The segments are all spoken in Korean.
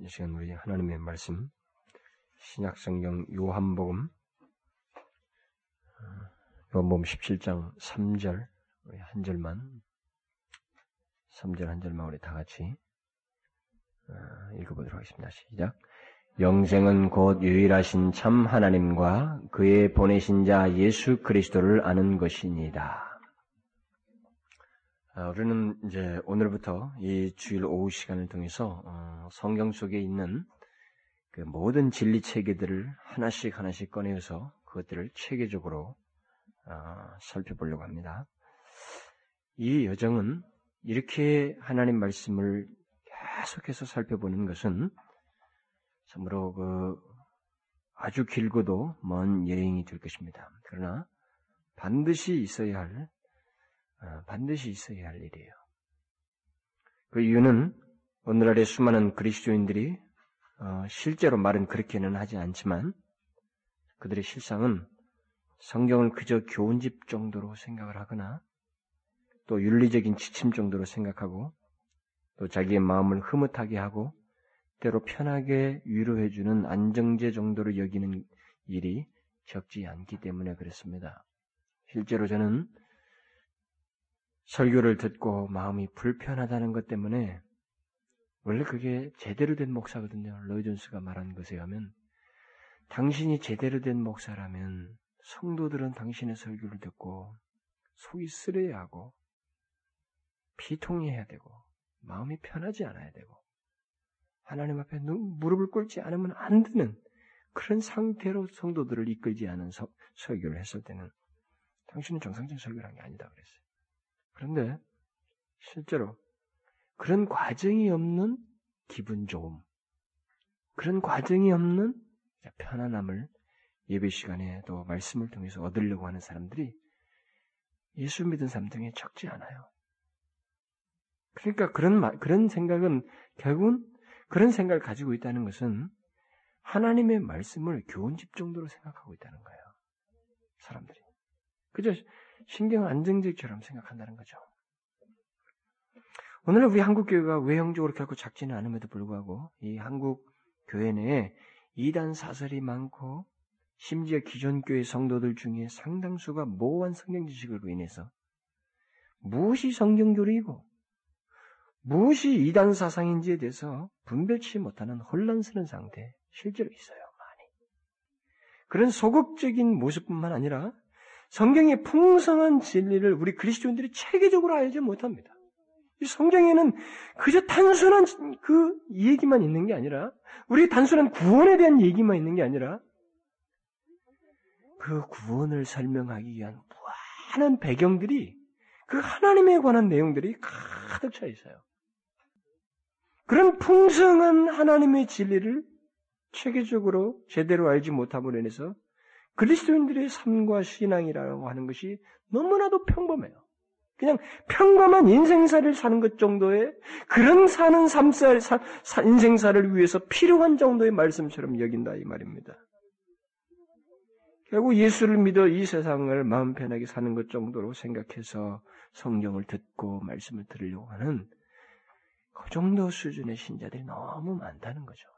이 시간 우리 하나님의 말씀 신약성경 요한복음 어, 요한복음 17장 3절 우리 한 절만 3절 한 절만 우리 다 같이 어, 읽어보도록 하겠습니다. 시작. 영생은 곧 유일하신 참 하나님과 그의 보내신 자 예수 그리스도를 아는 것이니이다. 아, 우리는 이제 오늘부터 이 주일 오후 시간을 통해서 어, 성경 속에 있는 그 모든 진리 체계들을 하나씩 하나씩 꺼내어서 그것들을 체계적으로 어, 살펴보려고 합니다. 이 여정은 이렇게 하나님 말씀을 계속해서 살펴보는 것은 참으로 그 아주 길고도 먼 여행이 될 것입니다. 그러나 반드시 있어야 할 어, 반드시 있어야 할 일이에요. 그 이유는 오늘날의 수많은 그리스도인들이 어, 실제로 말은 그렇게는 하지 않지만 그들의 실상은 성경을 그저 교훈집 정도로 생각을 하거나 또 윤리적인 지침 정도로 생각하고 또 자기의 마음을 흐뭇하게 하고 때로 편하게 위로해주는 안정제 정도로 여기는 일이 적지 않기 때문에 그렇습니다. 실제로 저는 설교를 듣고 마음이 불편하다는 것 때문에 원래 그게 제대로 된 목사거든요. 로이 존스가 말한 것에 의하면 당신이 제대로 된 목사라면 성도들은 당신의 설교를 듣고 속이 쓰려야 하고 비통해야 되고 마음이 편하지 않아야 되고 하나님 앞에 무릎을 꿇지 않으면 안 되는 그런 상태로 성도들을 이끌지 않은 서, 설교를 했을 때는 당신은 정상적인 설교를 한 게 아니다 그랬어요. 그런데 실제로 그런 과정이 없는 기분 좋음, 그런 과정이 없는 편안함을 예배 시간에 또 말씀을 통해서 얻으려고 하는 사람들이 예수 믿은 사람 중에 적지 않아요. 그러니까 그런 말, 그런 생각은 결국은 그런 생각을 가지고 있다는 것은 하나님의 말씀을 교훈집 정도로 생각하고 있다는 거예요. 사람들이. 그저 신경 안정적처럼 생각한다는 거죠. 오늘 우리 한국 교회가 외형적으로 결코 작지는 않음에도 불구하고 이 한국 교회 내에 이단 사설이 많고 심지어 기존 교회 성도들 중에 상당수가 모호한 성경 지식으로 인해서 무엇이 성경 교리이고 무엇이 이단 사상인지에 대해서 분별치 못하는 혼란스러운 상태 실제로 있어요. 많이. 그런 소극적인 모습뿐만 아니라 성경의 풍성한 진리를 우리 그리스도인들이 체계적으로 알지 못합니다. 이 성경에는 그저 단순한 그 얘기만 있는 게 아니라, 우리 단순한 구원에 대한 얘기만 있는 게 아니라, 그 구원을 설명하기 위한 무한한 배경들이, 그 하나님에 관한 내용들이 가득 차 있어요. 그런 풍성한 하나님의 진리를 체계적으로 제대로 알지 못함으로 인해서 그리스도인들의 삶과 신앙이라고 하는 것이 너무나도 평범해요. 그냥 평범한 인생사를 사는 것 정도의 그런 사는 삶살 인생사를 위해서 필요한 정도의 말씀처럼 여긴다 이 말입니다. 결국 예수를 믿어 이 세상을 마음 편하게 사는 것 정도로 생각해서 성경을 듣고 말씀을 들으려고 하는 그 정도 수준의 신자들이 너무 많다는 거죠.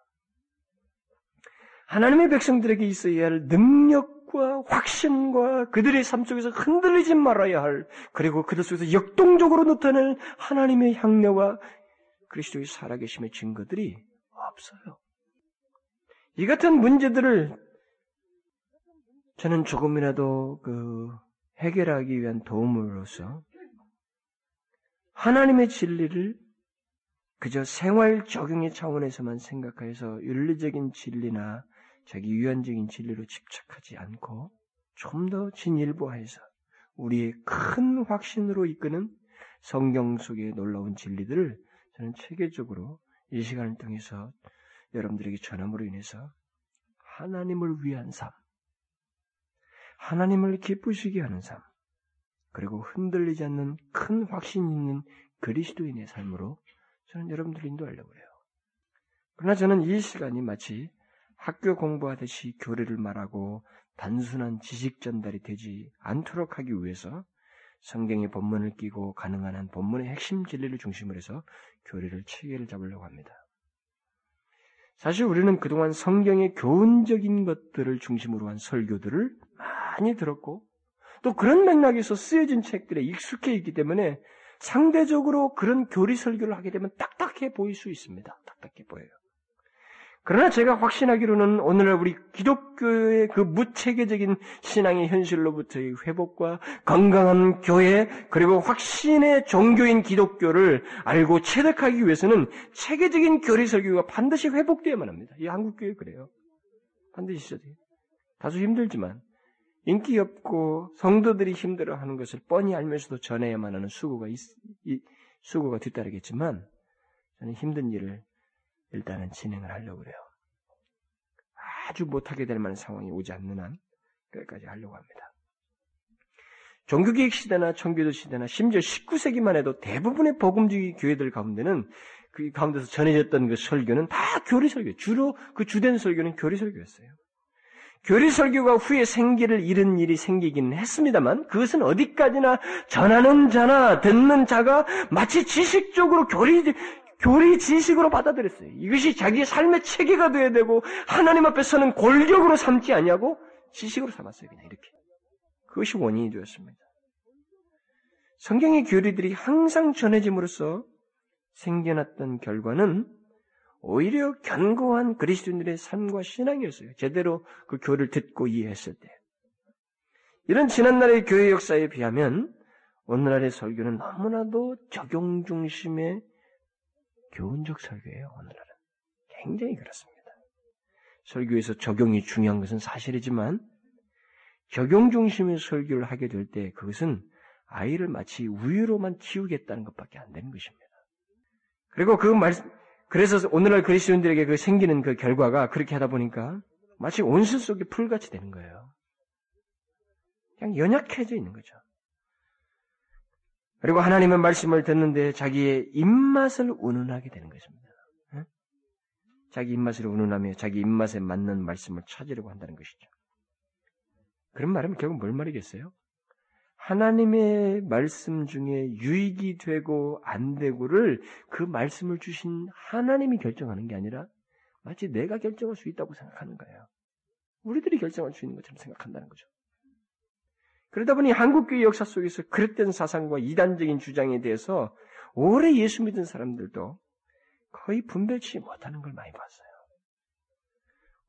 하나님의 백성들에게 있어야 할 능력과 확신과 그들의 삶 속에서 흔들리지 말아야 할 그리고 그들 속에서 역동적으로 나타낼 하나님의 향내와 그리스도의 살아계심의 증거들이 없어요. 이 같은 문제들을 저는 조금이라도 그 해결하기 위한 도움으로서 하나님의 진리를 그저 생활 적용의 차원에서만 생각해서 윤리적인 진리나 자기 유연적인 진리로 집착하지 않고 좀 더 진일보해서 우리의 큰 확신으로 이끄는 성경 속의 놀라운 진리들을 저는 체계적으로 이 시간을 통해서 여러분들에게 전함으로 인해서 하나님을 위한 삶, 하나님을 기쁘시게 하는 삶, 그리고 흔들리지 않는 큰 확신 있는 그리스도인의 삶으로 저는 여러분들을 인도하려고 해요. 그러나 저는 이 시간이 마치 학교 공부하듯이 교리를 말하고 단순한 지식 전달이 되지 않도록 하기 위해서 성경의 본문을 끼고 가능한 한 본문의 핵심 진리를 중심으로 해서 교리를 체계를 잡으려고 합니다. 사실 우리는 그동안 성경의 교훈적인 것들을 중심으로 한 설교들을 많이 들었고 또 그런 맥락에서 쓰여진 책들에 익숙해 있기 때문에 상대적으로 그런 교리 설교를 하게 되면 딱딱해 보일 수 있습니다. 딱딱해 보여요. 그러나 제가 확신하기로는 오늘날 우리 기독교의 그 무체계적인 신앙의 현실로부터의 회복과 건강한 교회 그리고 확신의 종교인 기독교를 알고 체득하기 위해서는 체계적인 교리 설교가 반드시 회복되어야만 합니다. 이 한국 교회 그래요. 반드시 있어야 돼요. 다소 힘들지만 인기 없고 성도들이 힘들어하는 것을 뻔히 알면서도 전해야만 하는 수고가 있, 이, 수고가 뒤따르겠지만 저는 힘든 일을 일단은 진행을 하려고 그래요. 아주 못하게 될 만한 상황이 오지 않는 한 끝까지 하려고 합니다. 종교개혁 시대나 청교도 시대나 심지어 19세기만 해도 대부분의 복음주의 교회들 가운데는 그 가운데서 전해졌던 그 설교는 다 교리 설교. 주로 그 주된 설교는 교리 설교였어요. 교리 설교가 후에 생기를 잃은 일이 생기긴 했습니다만 그것은 어디까지나 전하는 자나 듣는 자가 마치 지식적으로 교리 교리 지식으로 받아들였어요. 이것이 자기의 삶의 체계가 되어야 되고 하나님 앞에서는 골격으로 삼지 않냐고 지식으로 삼았어요. 그냥 이렇게. 그것이 원인이 되었습니다. 성경의 교리들이 항상 전해짐으로써 생겨났던 결과는 오히려 견고한 그리스도인들의 삶과 신앙이었어요. 제대로 그 교를 듣고 이해했을 때. 이런 지난날의 교회 역사에 비하면 오늘날의 설교는 너무나도 적용 중심의 교훈적 설교예요. 오늘날은 굉장히 그렇습니다. 설교에서 적용이 중요한 것은 사실이지만 적용 중심의 설교를 하게 될 때 그것은 아이를 마치 우유로만 키우겠다는 것밖에 안 되는 것입니다. 그리고 그 말씀 그래서 오늘날 그리스도인들에게 그 생기는 그 결과가 그렇게 하다 보니까 마치 온수 속에 풀같이 되는 거예요. 그냥 연약해져 있는 거죠. 그리고 하나님의 말씀을 듣는데 자기의 입맛을 운운하게 되는 것입니다. 자기 입맛을 운운하며 자기 입맛에 맞는 말씀을 찾으려고 한다는 것이죠. 그런 말하면 결국 뭘 말이겠어요? 하나님의 말씀 중에 유익이 되고 안 되고를 그 말씀을 주신 하나님이 결정하는 게 아니라 마치 내가 결정할 수 있다고 생각하는 거예요. 우리들이 결정할 수 있는 것처럼 생각한다는 거죠. 그러다 보니 한국교회 역사 속에서 그릇된 사상과 이단적인 주장에 대해서 오래 예수 믿은 사람들도 거의 분별치 못하는 걸 많이 봤어요.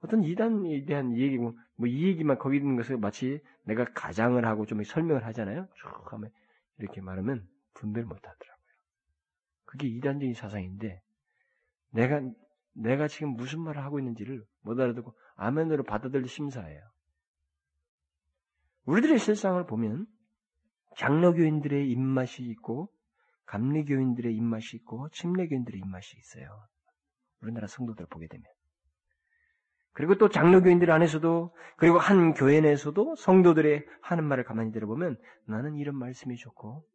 어떤 이단에 대한 얘기, 뭐, 이 얘기만 거기 있는 것을 마치 내가 가장을 하고 좀 설명을 하잖아요. 쭉 하면 이렇게 말하면 분별 못 하더라고요. 그게 이단적인 사상인데, 내가, 내가 지금 무슨 말을 하고 있는지를 못 알아듣고 아멘으로 받아들일 심사예요. 우리들의 실상을 보면 장로교인들의 입맛이 있고 감리교인들의 입맛이 있고 침례교인들의 입맛이 있어요. 우리나라 성도들 을 보게 되면. 그리고 또 장로교인들 안에서도 그리고 한 교회 내에서도 성도들의 하는 말을 가만히 들어보면 나는 이런 말씀이 좋고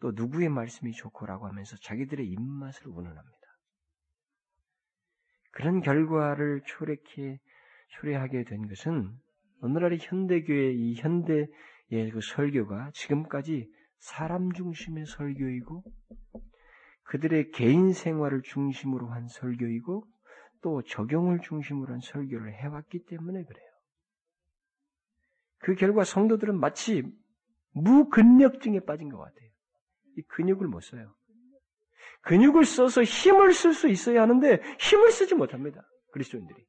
또 누구의 말씀이 좋고라고 하면서 자기들의 입맛을 운운합니다. 그런 결과를 초래케 초래하게 된 것은 오늘날의 현대교회 이 현대의 그 설교가 지금까지 사람 중심의 설교이고 그들의 개인 생활을 중심으로 한 설교이고 또 적용을 중심으로 한 설교를 해왔기 때문에 그래요. 그 결과 성도들은 마치 무근력증에 빠진 것 같아요. 이 근육을 못 써요. 근육을 써서 힘을 쓸 수 있어야 하는데 힘을 쓰지 못합니다. 그리스도인들이.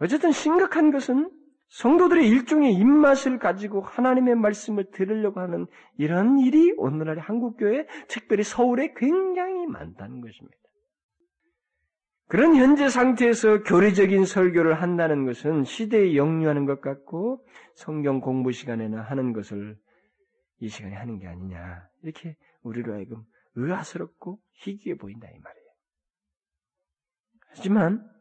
어쨌든 심각한 것은 성도들의 일종의 입맛을 가지고 하나님의 말씀을 들으려고 하는 이런 일이 오늘날의 한국교회, 특별히 서울에 굉장히 많다는 것입니다. 그런 현재 상태에서 교리적인 설교를 한다는 것은 시대에 역류하는 것 같고 성경 공부 시간에나 하는 것을 이 시간에 하는 게 아니냐. 이렇게 우리로 하여금 의아스럽고 희귀해 보인다 이 말이에요. 하지만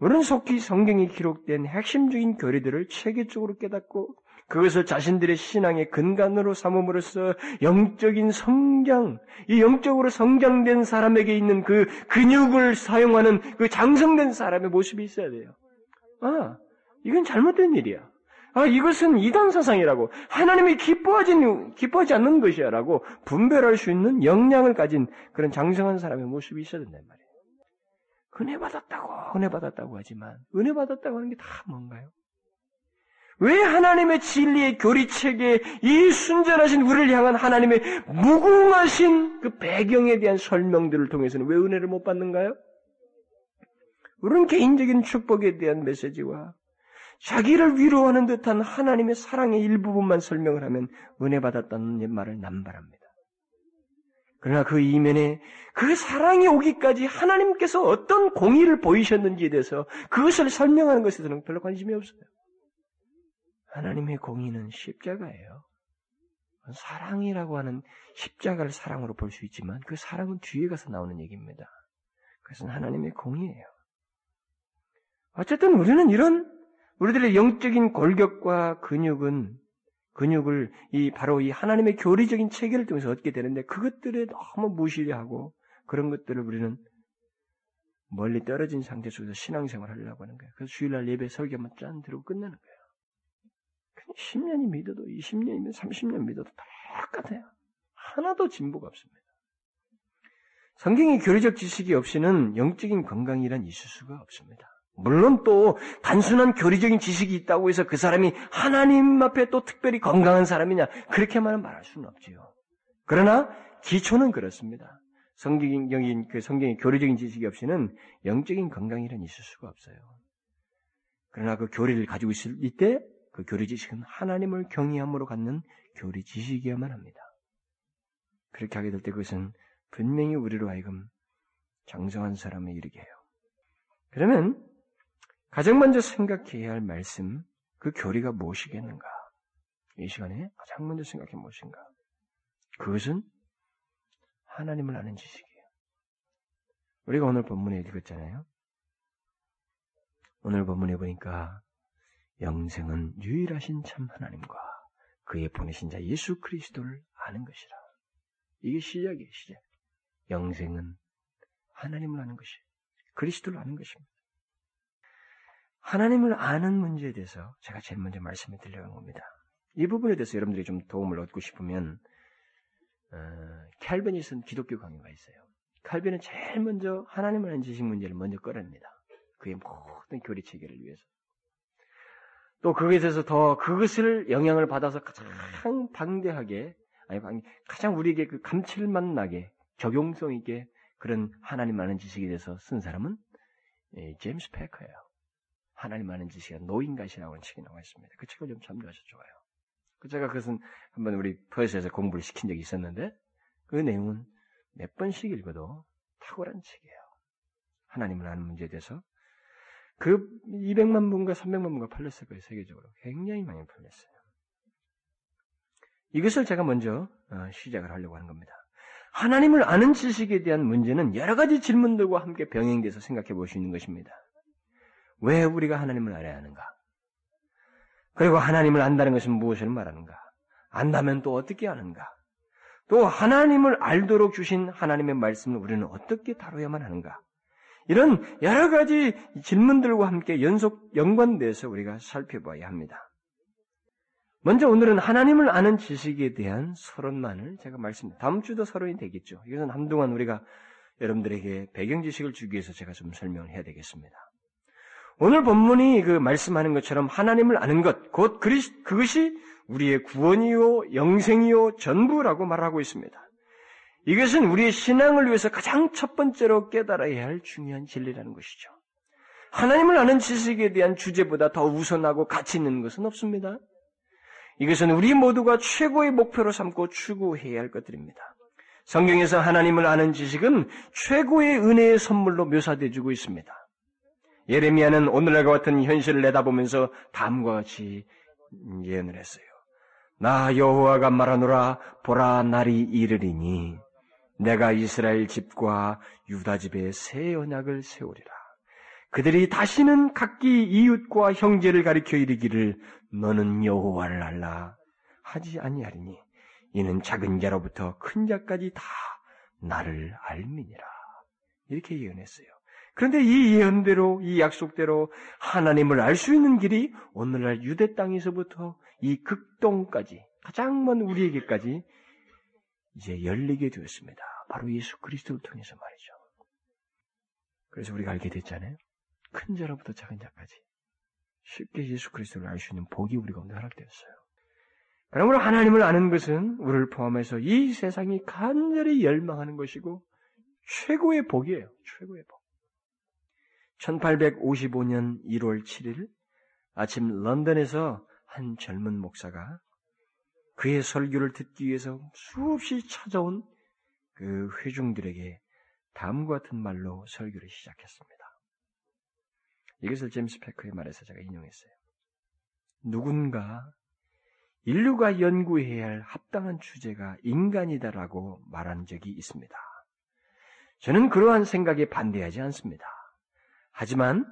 우리는 속히 성경에 기록된 핵심적인 교리들을 체계적으로 깨닫고 그것을 자신들의 신앙의 근간으로 삼음으로써 영적인 성장, 이 영적으로 성장된 사람에게 있는 그 근육을 사용하는 그 장성된 사람의 모습이 있어야 돼요. 아, 이건 잘못된 일이야. 아, 이것은 이단 사상이라고. 하나님이 기뻐하지, 기뻐하지 않는 것이야라고 분별할 수 있는 역량을 가진 그런 장성한 사람의 모습이 있어야 된단 말이에요. 은혜 받았다고, 은혜 받았다고 하지만, 은혜 받았다고 하는 게 다 뭔가요? 왜 하나님의 진리의 교리책에 이 순전하신 우리를 향한 하나님의 무궁하신 그 배경에 대한 설명들을 통해서는 왜 은혜를 못 받는가요? 우리는 개인적인 축복에 대한 메시지와 자기를 위로하는 듯한 하나님의 사랑의 일부분만 설명을 하면 은혜 받았다는 말을 남발합니다. 그러나 그 이면에 그 사랑이 오기까지 하나님께서 어떤 공의를 보이셨는지에 대해서 그것을 설명하는 것에서는 별로 관심이 없어요. 하나님의 공의는 십자가예요. 사랑이라고 하는 십자가를 사랑으로 볼 수 있지만 그 사랑은 뒤에 가서 나오는 얘기입니다. 그것은 하나님의 공의예요. 어쨌든 우리는 이런 우리들의 영적인 골격과 근육은 근육을 이 바로 이 하나님의 교리적인 체계를 통해서 얻게 되는데 그것들에 너무 무시하고 그런 것들을 우리는 멀리 떨어진 상태 속에서 신앙생활 하려고 하는 거예요. 그래서 주일날 예배 설교만 짠 들고 끝나는 거예요. 10년이 믿어도 20년이면 30년 믿어도 똑같아요. 하나도 진보가 없습니다. 성경의 교리적 지식이 없이는 영적인 건강이란 있을 수가 없습니다. 물론 또 단순한 교리적인 지식이 있다고 해서 그 사람이 하나님 앞에 또 특별히 건강한 사람이냐 그렇게만은 말할 수는 없지요. 그러나 기초는 그렇습니다. 성경적인 그 성경의 교리적인 지식이 없이는 영적인 건강이란 있을 수가 없어요. 그러나 그 교리를 가지고 있을 때그 교리 지식은 하나님을 경외함으로 갖는 교리 지식이어야만 합니다. 그렇게 하게 될 때 그것은 분명히 우리로 하여금 장성한 사람에 이르게 해요. 그러면 가장 먼저 생각해야 할 말씀, 그 교리가 무엇이겠는가? 이 시간에 가장 먼저 생각해 무엇인가? 그것은 하나님을 아는 지식이에요. 우리가 오늘 본문에 읽었잖아요. 오늘 본문에 보니까 영생은 유일하신 참 하나님과 그의 보내신 자 예수 그리스도를 아는 것이라. 이게 시작이에요, 시작. 영생은 하나님을 아는 것이, 그리스도를 아는 것입니다. 하나님을 아는 문제에 대해서 제가 제일 먼저 말씀을 드려는 겁니다. 이 부분에 대해서 여러분들이 좀 도움을 얻고 싶으면 어, 칼빈이 쓴 기독교 강의가 있어요. 칼빈은 제일 먼저 하나님을 아는 지식 문제를 먼저 끌어냅니다. 그의 모든 교리 체계를 위해서. 또 그것에 대해서 더 그것을 영향을 받아서 가장 방대하게 아니 가장 우리에게 그 감칠맛 나게 적용성 있게 그런 하나님 아는 지식에 대해서 쓴 사람은 예, 제임스 패커예요. 하나님 아는 지식이 노인가시라고 하는 책이 나와 있습니다. 그 책을 좀 참조하셔도 좋아요. 그 제가 그것은 한번 우리 퍼스에서 공부를 시킨 적이 있었는데 그 내용은 몇 번씩 읽어도 탁월한 책이에요. 하나님을 아는 문제에 대해서 그 200만 분과 300만 분가 팔렸을 거예요, 세계적으로. 굉장히 많이 팔렸어요. 이것을 제가 먼저 어, 시작을 하려고 하는 겁니다. 하나님을 아는 지식에 대한 문제는 여러 가지 질문들과 함께 병행돼서 생각해 볼 수 있는 것입니다. 왜 우리가 하나님을 알아야 하는가? 그리고 하나님을 안다는 것은 무엇을 말하는가? 안다면 또 어떻게 아는가? 또 하나님을 알도록 주신 하나님의 말씀을 우리는 어떻게 다뤄야만 하는가? 이런 여러 가지 질문들과 함께 연속 연관돼서 우리가 살펴봐야 합니다. 먼저 오늘은 하나님을 아는 지식에 대한 서론만을 제가 말씀, 다음 주도 서론이 되겠죠. 이것은 한동안 우리가 여러분들에게 배경 지식을 주기 위해서 제가 좀 설명을 해야 되겠습니다. 오늘 본문이 그 말씀하는 것처럼 하나님을 아는 것, 곧 그것이 우리의 구원이요, 영생이요, 전부라고 말하고 있습니다. 이것은 우리의 신앙을 위해서 가장 첫 번째로 깨달아야 할 중요한 진리라는 것이죠. 하나님을 아는 지식에 대한 주제보다 더 우선하고 가치 있는 것은 없습니다. 이것은 우리 모두가 최고의 목표로 삼고 추구해야 할 것들입니다. 성경에서 하나님을 아는 지식은 최고의 은혜의 선물로 묘사되어 주고 있습니다. 예레미야는 오늘날과 같은 현실을 내다보면서 다음과 같이 예언을 했어요. 나 여호와가 말하노라 보라 날이 이르리니 내가 이스라엘 집과 유다 집에 새 언약을 세우리라. 그들이 다시는 각기 이웃과 형제를 가리켜 이르기를 너는 여호와를 알라 하지 아니하리니 이는 작은 자로부터 큰 자까지 다 나를 알미니라. 이렇게 예언했어요. 그런데 이 예언대로, 이 약속대로 하나님을 알 수 있는 길이 오늘날 유대 땅에서부터 이 극동까지, 가장 먼 우리에게까지 이제 열리게 되었습니다. 바로 예수 그리스도를 통해서 말이죠. 그래서 우리가 알게 됐잖아요. 큰 자로부터 작은 자까지 쉽게 예수 그리스도를 알 수 있는 복이 우리 가운데 허락되었어요. 그러므로 하나님을 아는 것은 우리를 포함해서 이 세상이 간절히 열망하는 것이고 최고의 복이에요. 최고의 복. 1855년 1월 7일 아침 런던에서 한 젊은 목사가 그의 설교를 듣기 위해서 수없이 찾아온 그 회중들에게 다음과 같은 말로 설교를 시작했습니다. 이것을 제임스 패커의 말에서 제가 인용했어요. 누군가 인류가 연구해야 할 합당한 주제가 인간이다라고 말한 적이 있습니다. 저는 그러한 생각에 반대하지 않습니다. 하지만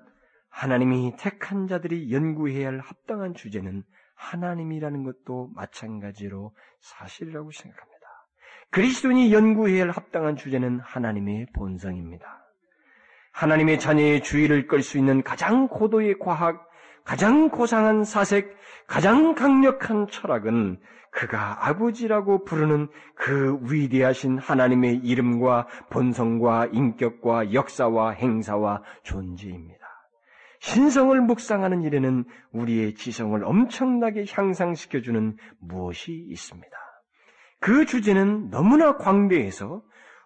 하나님이 택한 자들이 연구해야 할 합당한 주제는 하나님이라는 것도 마찬가지로 사실이라고 생각합니다. 그리스도인이 연구해야 할 합당한 주제는 하나님의 본성입니다. 하나님의 자녀의 주의를 끌 수 있는 가장 고도의 과학, 가장 고상한 사색, 가장 강력한 철학은 그가 아버지라고 부르는 그 위대하신 하나님의 이름과 본성과 인격과 역사와 행사와 존재입니다. 신성을 묵상하는 일에는 우리의 지성을 엄청나게 향상시켜주는 무엇이 있습니다. 그 주제는 너무나 광대해서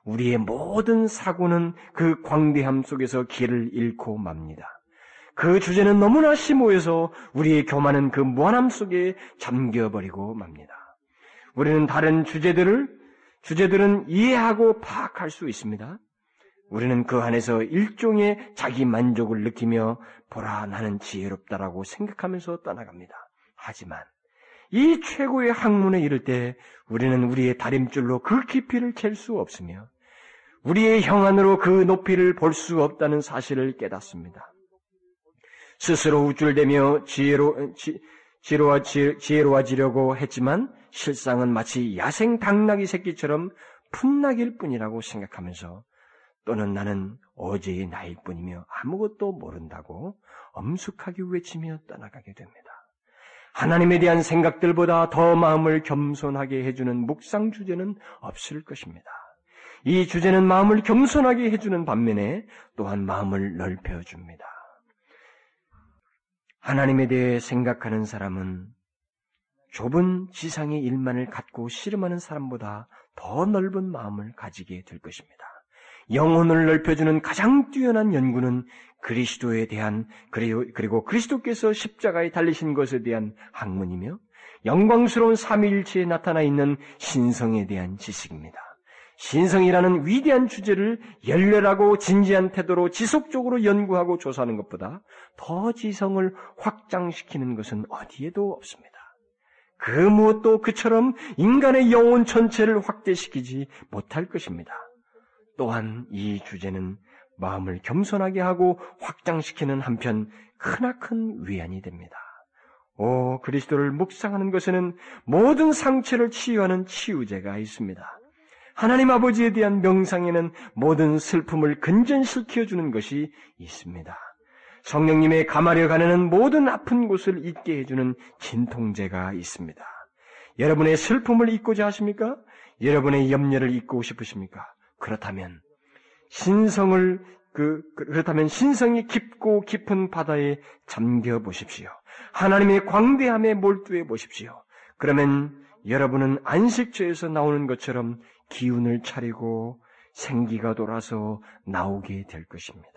우리의 모든 사고는 그 광대함 속에서 길을 잃고 맙니다. 그 주제는 너무나 심오해서 우리의 교만은 그 무한함 속에 잠겨버리고 맙니다. 우리는 다른 주제들을, 주제들은 이해하고 파악할 수 있습니다. 우리는 그 안에서 일종의 자기 만족을 느끼며 보라 나는 지혜롭다라고 생각하면서 떠나갑니다. 하지만 이 최고의 학문에 이를 때 우리는 우리의 다림줄로 그 깊이를 잴 수 없으며 우리의 형안으로 그 높이를 볼 수 없다는 사실을 깨닫습니다. 스스로 우쭐대며 지혜로, 지, 지혜로워, 지혜로워지려고 했지만 실상은 마치 야생 당나귀 새끼처럼 풋나기일 뿐이라고 생각하면서 또는 나는 어제의 나일 뿐이며 아무것도 모른다고 엄숙하게 외치며 떠나가게 됩니다. 하나님에 대한 생각들보다 더 마음을 겸손하게 해주는 묵상 주제는 없을 것입니다. 이 주제는 마음을 겸손하게 해주는 반면에 또한 마음을 넓혀줍니다. 하나님에 대해 생각하는 사람은 좁은 지상의 일만을 갖고 씨름하는 사람보다 더 넓은 마음을 가지게 될 것입니다. 영혼을 넓혀주는 가장 뛰어난 연구는 그리스도에 대한 그리고 그리스도께서 십자가에 달리신 것에 대한 학문이며 영광스러운 삼위일체에 나타나 있는 신성에 대한 지식입니다. 신성이라는 위대한 주제를 열렬하고 진지한 태도로 지속적으로 연구하고 조사하는 것보다 더 지성을 확장시키는 것은 어디에도 없습니다. 그 무엇도 그처럼 인간의 영혼 전체를 확대시키지 못할 것입니다. 또한 이 주제는 마음을 겸손하게 하고 확장시키는 한편 크나큰 위안이 됩니다. 오, 그리스도를 묵상하는 것에는 모든 상처를 치유하는 치유제가 있습니다. 하나님 아버지에 대한 명상에는 모든 슬픔을 근전시켜 주는 것이 있습니다. 성령님의 가마려 가는 모든 아픈 곳을 잊게 해주는 진통제가 있습니다. 여러분의 슬픔을 잊고자 하십니까? 여러분의 염려를 잊고 싶으십니까? 그렇다면 신성을 그 그렇다면 신성이 깊고 깊은 바다에 잠겨 보십시오. 하나님의 광대함에 몰두해 보십시오. 그러면 여러분은 안식처에서 나오는 것처럼 기운을 차리고 생기가 돌아서 나오게 될 것입니다.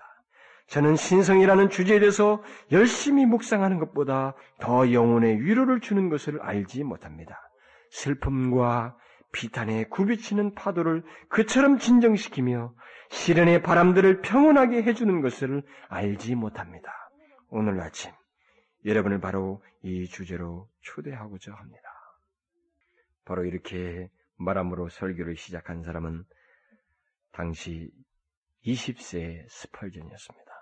저는 신성이라는 주제에 대해서 열심히 묵상하는 것보다 더 영혼의 위로를 주는 것을 알지 못합니다. 슬픔과 비탄에 굽이치는 파도를 그처럼 진정시키며 시련의 바람들을 평온하게 해주는 것을 알지 못합니다. 오늘 아침 여러분을 바로 이 주제로 초대하고자 합니다. 바로 이렇게 말함으로 설교를 시작한 사람은 당시 20세의 스펄전이었습니다.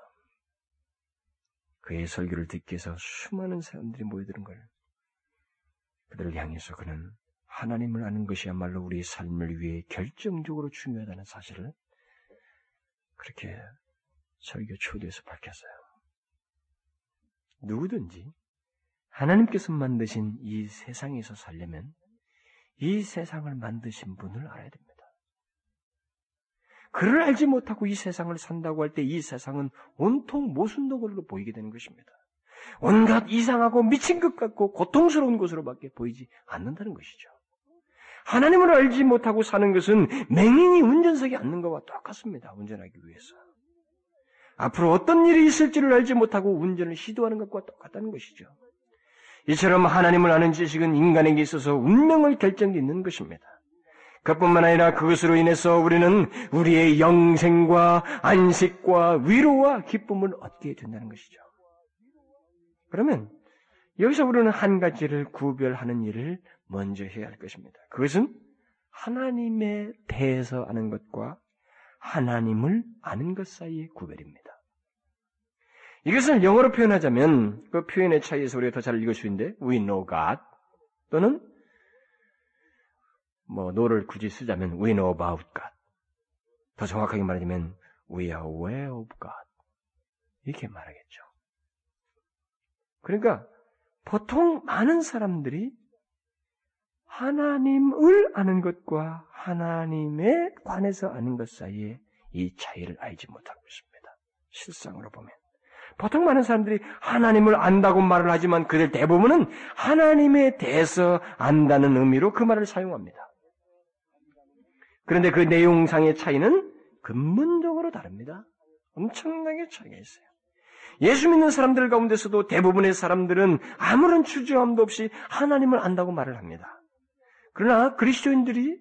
그의 설교를 듣기 위해서 수많은 사람들이 모여드는 걸 그들을 향해서 그는 하나님을 아는 것이야말로 우리의 삶을 위해 결정적으로 중요하다는 사실을 그렇게 설교 초대에서 밝혔어요. 누구든지 하나님께서 만드신 이 세상에서 살려면 이 세상을 만드신 분을 알아야 됩니다. 그를 알지 못하고 이 세상을 산다고 할 때 이 세상은 온통 모순도걸로 보이게 되는 것입니다. 온갖 이상하고 미친 것 같고 고통스러운 것으로밖에 보이지 않는다는 것이죠. 하나님을 알지 못하고 사는 것은 맹인이 운전석에 앉는 것과 똑같습니다. 운전하기 위해서. 앞으로 어떤 일이 있을지를 알지 못하고 운전을 시도하는 것과 똑같다는 것이죠. 이처럼 하나님을 아는 지식은 인간에게 있어서 운명을 결정짓는 것입니다. 그뿐만 아니라 그것으로 인해서 우리는 우리의 영생과 안식과 위로와 기쁨을 얻게 된다는 것이죠. 그러면 여기서 우리는 한 가지를 구별하는 일을 먼저 해야 할 것입니다. 그것은 하나님에 대해서 아는 것과 하나님을 아는 것 사이의 구별입니다. 이것을 영어로 표현하자면 그 표현의 차이에서 우리가 더 잘 읽을 수 있는데 we know God 또는 뭐 no를 굳이 쓰자면 we know about God 더 정확하게 말하자면 we are aware of God 이렇게 말하겠죠. 그러니까 보통 많은 사람들이 하나님을 아는 것과 하나님에 관해서 아는 것 사이에 이 차이를 알지 못하고 있습니다. 실상으로 보면. 보통 많은 사람들이 하나님을 안다고 말을 하지만 그들 대부분은 하나님에 대해서 안다는 의미로 그 말을 사용합니다. 그런데 그 내용상의 차이는 근본적으로 다릅니다. 엄청나게 차이가 있어요. 예수 믿는 사람들 가운데서도 대부분의 사람들은 아무런 주저함도 없이 하나님을 안다고 말을 합니다. 그러나 그리스도인들이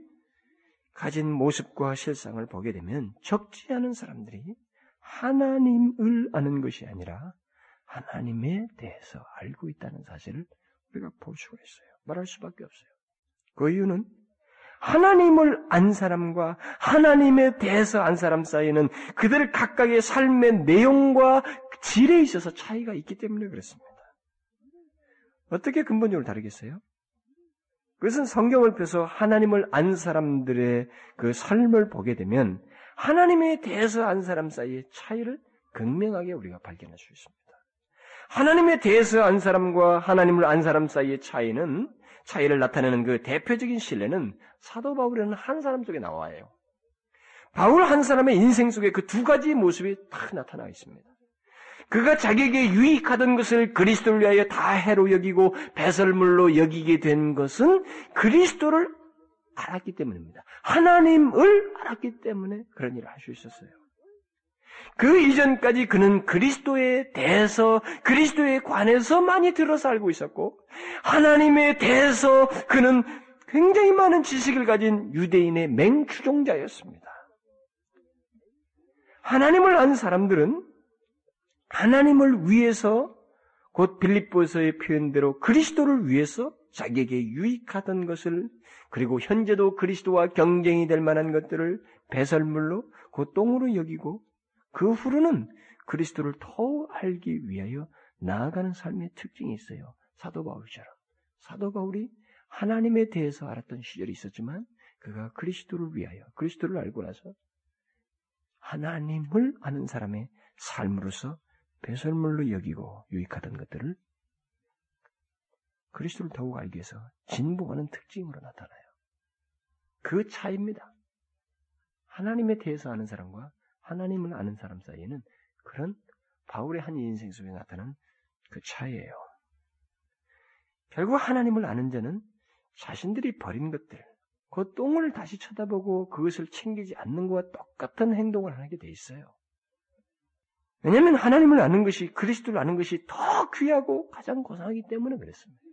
가진 모습과 실상을 보게 되면 적지 않은 사람들이 하나님을 아는 것이 아니라 하나님에 대해서 알고 있다는 사실을 우리가 볼 수가 있어요. 말할 수밖에 없어요. 그 이유는 하나님을 안 사람과 하나님에 대해서 안 사람 사이에는 그들 각각의 삶의 내용과 질에 있어서 차이가 있기 때문에 그렇습니다. 어떻게 근본적으로 다르겠어요? 그것은 성경을 펴서 하나님을 안 사람들의 그 삶을 보게 되면 하나님에 대해서 안 사람 사이의 차이를 극명하게 우리가 발견할 수 있습니다. 하나님에 대해서 안 사람과 하나님을 안 사람 사이의 차이는 차이를 나타내는 그 대표적인 신뢰는 사도 바울이라는 한 사람 속에 나와요. 바울 한 사람의 인생 속에 그 두 가지 모습이 다 나타나 있습니다. 그가 자기에게 유익하던 것을 그리스도를 위하여 다 해로 여기고 배설물로 여기게 된 것은 그리스도를 알았기 때문입니다. 하나님을 알았기 때문에 그런 일을 할 수 있었어요. 그 이전까지 그는 그리스도에 대해서 그리스도에 관해서 많이 들어서 알고 있었고 하나님에 대해서 그는 굉장히 많은 지식을 가진 유대인의 맹추종자였습니다. 하나님을 아는 사람들은 하나님을 위해서 곧 빌립보서의 표현대로 그리스도를 위해서 자기에게 유익하던 것을 그리고 현재도 그리스도와 경쟁이 될 만한 것들을 배설물로 곧 똥으로 여기고 그 후로는 그리스도를 더욱 알기 위하여 나아가는 삶의 특징이 있어요. 사도 바울처럼. 사도 바울이 하나님에 대해서 알았던 시절이 있었지만 그가 그리스도를 위하여 그리스도를 알고 나서 하나님을 아는 사람의 삶으로서 배설물로 여기고 유익하던 것들을 그리스도를 더욱 알기 위해서 진보하는 특징으로 나타나요. 그 차이입니다. 하나님에 대해서 아는 사람과 하나님을 아는 사람 사이에는 그런 바울의 한 인생 속에 나타난 그 차이예요. 결국 하나님을 아는 자는 자신들이 버린 것들, 그 똥을 다시 쳐다보고 그것을 챙기지 않는 것과 똑같은 행동을 하게 돼 있어요. 왜냐하면 하나님을 아는 것이 그리스도를 아는 것이 더 귀하고 가장 고상하기 때문에 그랬습니다.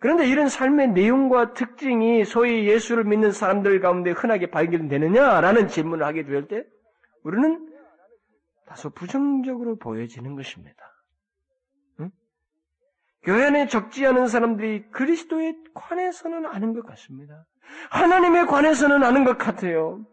그런데 이런 삶의 내용과 특징이 소위 예수를 믿는 사람들 가운데 흔하게 발견되느냐라는 질문을 하게 될 때 우리는 다소 부정적으로 보여지는 것입니다. 응? 교회 안에 적지 않은 사람들이 그리스도에 관해서는 아는 것 같습니다. 하나님에 관해서는 아는 것 같아요.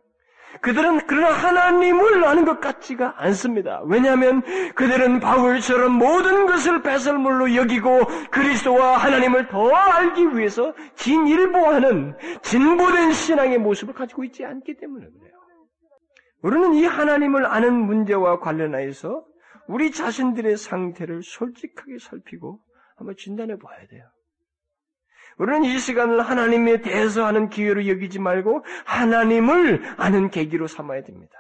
그들은 그러나 하나님을 아는 것 같지가 않습니다. 왜냐하면 그들은 바울처럼 모든 것을 배설물로 여기고 그리스도와 하나님을 더 알기 위해서 진일보하는 진보된 신앙의 모습을 가지고 있지 않기 때문에 그래요. 우리는 이 하나님을 아는 문제와 관련하여서 우리 자신들의 상태를 솔직하게 살피고 한번 진단해 봐야 돼요. 우리는 이 시간을 하나님에 대해서 하는 기회로 여기지 말고 하나님을 아는 계기로 삼아야 됩니다.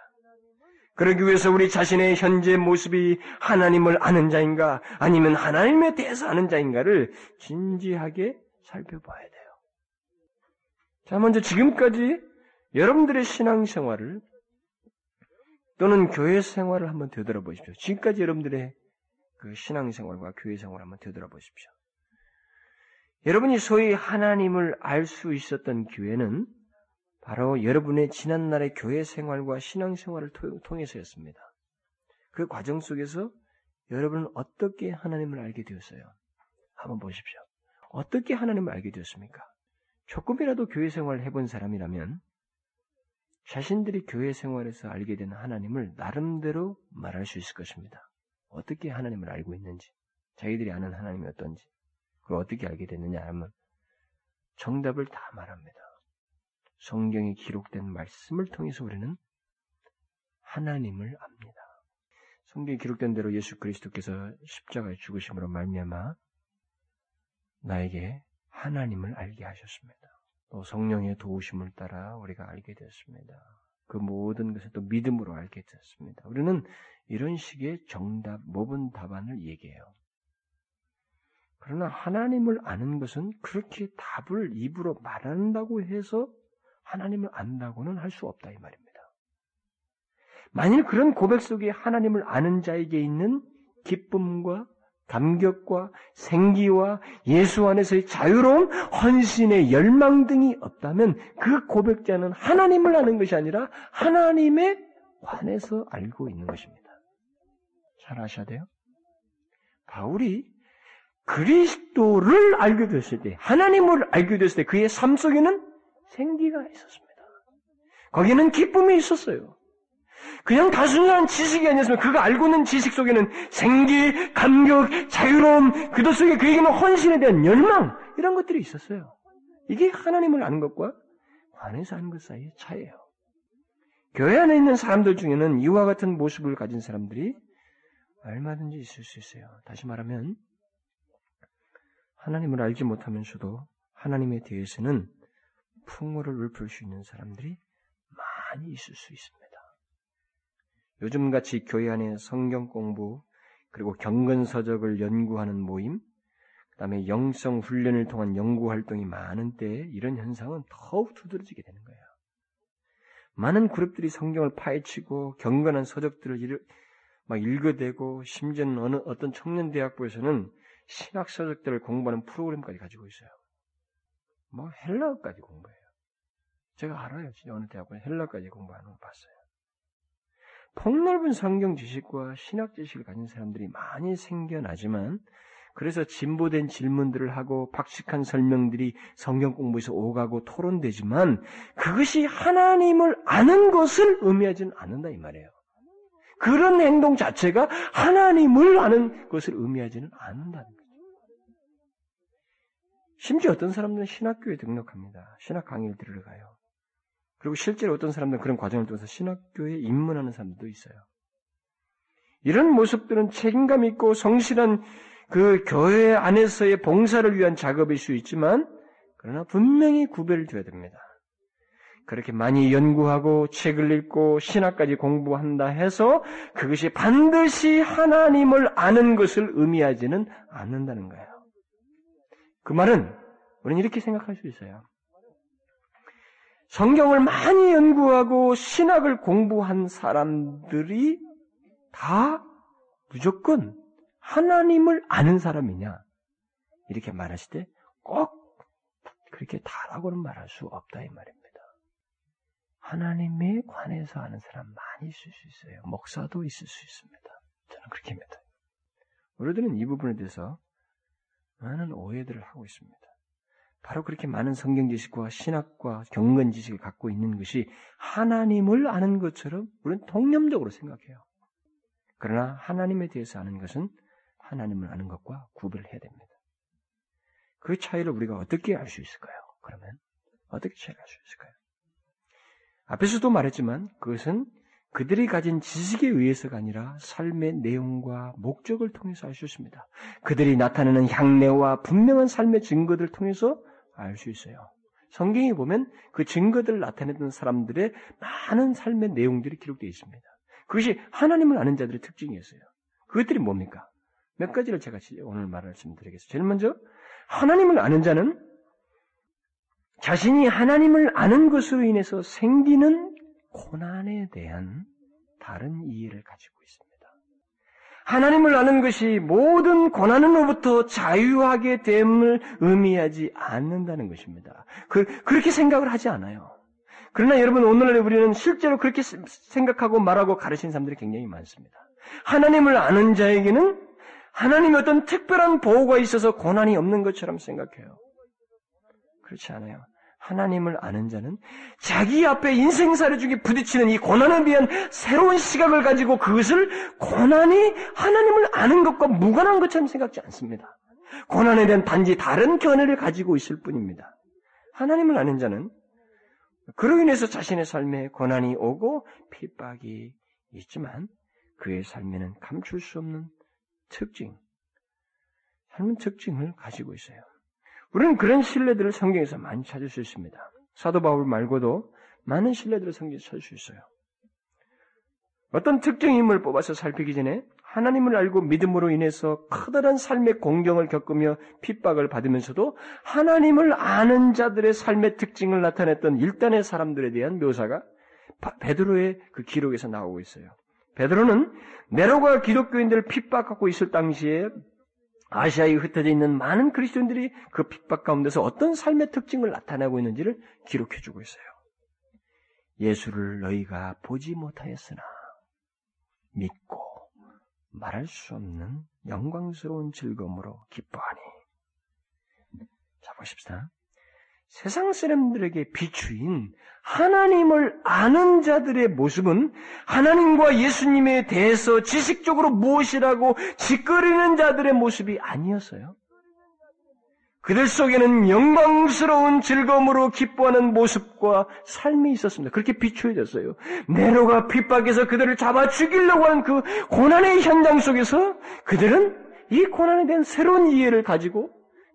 그러기 위해서 우리 자신의 현재 모습이 하나님을 아는 자인가 아니면 하나님에 대해서 아는 자인가를 진지하게 살펴봐야 돼요. 자, 먼저 지금까지 여러분들의 신앙생활을 또는 교회 생활을 한번 되돌아보십시오. 지금까지 여러분들의 그 신앙생활과 교회 생활을 한번 되돌아보십시오. 여러분이 소위 하나님을 알 수 있었던 기회는 바로 여러분의 지난날의 교회 생활과 신앙 생활을 통해서였습니다. 그 과정 속에서 여러분은 어떻게 하나님을 알게 되었어요? 한번 보십시오. 어떻게 하나님을 알게 되었습니까? 조금이라도 교회 생활을 해본 사람이라면 자신들이 교회 생활에서 알게 된 하나님을 나름대로 말할 수 있을 것입니다. 어떻게 하나님을 알고 있는지, 자기들이 아는 하나님이 어떤지, 그걸 어떻게 알게 됐느냐 하면 정답을 다 말합니다. 성경에 기록된 말씀을 통해서 우리는 하나님을 압니다. 성경에 기록된 대로 예수 그리스도께서 십자가에 죽으심으로 말미암아 나에게 하나님을 알게 하셨습니다. 또 성령의 도우심을 따라 우리가 알게 되었습니다. 그 모든 것을 또 믿음으로 알게 되었습니다. 우리는 이런 식의 정답, 모분 답안을 얘기해요. 그러나 하나님을 아는 것은 그렇게 답을 입으로 말한다고 해서 하나님을 안다고는 할 수 없다 이 말입니다. 만일 그런 고백 속에 하나님을 아는 자에게 있는 기쁨과 감격과 생기와 예수 안에서의 자유로움, 헌신의 열망 등이 없다면 그 고백자는 하나님을 아는 것이 아니라 하나님에 관해서 알고 있는 것입니다. 잘 아셔야 돼요. 바울이 그리스도를 알게 됐을 때, 하나님을 알게 됐을 때 그의 삶 속에는 생기가 있었습니다. 거기는 기쁨이 있었어요. 그냥 단순한 지식이 아니었으면 그가 알고 있는 지식 속에는 생기, 감격, 자유로움, 그것 속에 그에게는 헌신에 대한 열망 이런 것들이 있었어요. 이게 하나님을 아는 것과 관해서 아는 것 사이의 차이예요. 교회 안에 있는 사람들 중에는 이와 같은 모습을 가진 사람들이 얼마든지 있을 수 있어요. 다시 말하면 하나님을 알지 못하면서도 하나님에 대해서는 풍물을 읊을 수 있는 사람들이 많이 있을 수 있습니다. 요즘같이 교회 안에 성경 공부, 그리고 경건서적을 연구하는 모임, 그 다음에 영성 훈련을 통한 연구 활동이 많은 때에 이런 현상은 더욱 두드러지게 되는 거예요. 많은 그룹들이 성경을 파헤치고 경건한 서적들을 막 읽어대고 심지어는 어느 어떤 청년 대학부에서는 신학 서적들을 공부하는 프로그램까지 가지고 있어요. 뭐 헬라어까지 공부해요. 제가 알아요. 진짜 어느 대학원 헬라까지 공부하는 거 봤어요. 폭넓은 성경 지식과 신학 지식을 가진 사람들이 많이 생겨나지만 그래서 진보된 질문들을 하고 박식한 설명들이 성경 공부에서 오가고 토론되지만 그것이 하나님을 아는 것을 의미하지는 않는다 이 말이에요. 그런 행동 자체가 하나님을 아는 것을 의미하지는 않는다는 거죠. 심지어 어떤 사람들은 신학교에 등록합니다. 신학 강의를 들으러 가요. 그리고 실제로 어떤 사람들은 그런 과정을 통해서 신학교에 입문하는 사람들도 있어요. 이런 모습들은 책임감 있고 성실한 그 교회 안에서의 봉사를 위한 작업일 수 있지만, 그러나 분명히 구별을 둬야 됩니다. 그렇게 많이 연구하고 책을 읽고 신학까지 공부한다 해서 그것이 반드시 하나님을 아는 것을 의미하지는 않는다는 거예요. 그 말은 우리는 이렇게 생각할 수 있어요. 성경을 많이 연구하고 신학을 공부한 사람들이 다 무조건 하나님을 아는 사람이냐? 이렇게 말하실 때 꼭 그렇게 다라고는 말할 수 없다 이 말입니다. 하나님에 관해서 아는 사람 많이 있을 수 있어요. 목사도 있을 수 있습니다. 저는 그렇게 믿어요. 우리들은 이 부분에 대해서 많은 오해들을 하고 있습니다. 바로 그렇게 많은 성경 지식과 신학과 경건 지식을 갖고 있는 것이 하나님을 아는 것처럼 우리는 통념적으로 생각해요. 그러나 하나님에 대해서 아는 것은 하나님을 아는 것과 구별해야 됩니다. 그 차이를 우리가 어떻게 알 수 있을까요? 그러면 어떻게 차이를 알 수 있을까요? 앞에서도 말했지만 그것은 그들이 가진 지식에 의해서가 아니라 삶의 내용과 목적을 통해서 알 수 있습니다. 그들이 나타내는 향내와 분명한 삶의 증거들을 통해서 알 수 있어요. 성경에 보면 그 증거들을 나타내던 사람들의 많은 삶의 내용들이 기록되어 있습니다. 그것이 하나님을 아는 자들의 특징이었어요. 그것들이 뭡니까? 몇 가지를 제가 오늘 말씀드리겠습니다. 제일 먼저 하나님을 아는 자는 자신이 하나님을 아는 것으로 인해서 생기는 고난에 대한 다른 이해를 가지고 있습니다. 하나님을 아는 것이 모든 고난으로부터 자유하게 됨을 의미하지 않는다는 것입니다. 그, 그렇게 생각을 하지 않아요. 그러나 여러분, 오늘날 우리는 실제로 그렇게 생각하고 말하고 가르치는 사람들이 굉장히 많습니다. 하나님을 아는 자에게는 하나님의 어떤 특별한 보호가 있어서 고난이 없는 것처럼 생각해요. 그렇지 않아요. 하나님을 아는 자는 자기 앞에 인생사례 중에 부딪히는 이 고난에 대한 새로운 시각을 가지고 그것을 고난이 하나님을 아는 것과 무관한 것처럼 생각지 않습니다. 고난에 대한 단지 다른 견해를 가지고 있을 뿐입니다. 하나님을 아는 자는 그로 인해서 자신의 삶에 고난이 오고 핍박이 있지만 그의 삶에는 감출 수 없는 특징, 삶의 특징을 가지고 있어요. 우리는 그런 신뢰들을 성경에서 많이 찾을 수 있습니다. 사도 바울 말고도 많은 신뢰들을 성경에서 찾을 수 있어요. 어떤 특정 인물을 뽑아서 살피기 전에 하나님을 알고 믿음으로 인해서 커다란 삶의 공경을 겪으며 핍박을 받으면서도 하나님을 아는 자들의 삶의 특징을 나타냈던 일단의 사람들에 대한 묘사가 베드로의 그 기록에서 나오고 있어요. 베드로는 네로가 기독교인들을 핍박하고 있을 당시에 아시아에 흩어져 있는 많은 그리스도인들이 그 핍박 가운데서 어떤 삶의 특징을 나타내고 있는지를 기록해 주고 있어요. 예수를 너희가 보지 못하였으나 믿고 말할 수 없는 영광스러운 즐거움으로 기뻐하니. 자, 보십시다. 세상 사람들에게 비추인 하나님을 아는 자들의 모습은 하나님과 예수님에 대해서 지식적으로 무엇이라고 짓거리는 자들의 모습이 아니었어요. 그들 속에는 영광스러운 즐거움으로 기뻐하는 모습과 삶이 있었습니다. 그렇게 비추어졌어요. 네로가 핍박해서 그들을 잡아 죽이려고 하는 그 고난의 현장 속에서 그들은 이 고난에 대한 새로운 이해를 가지고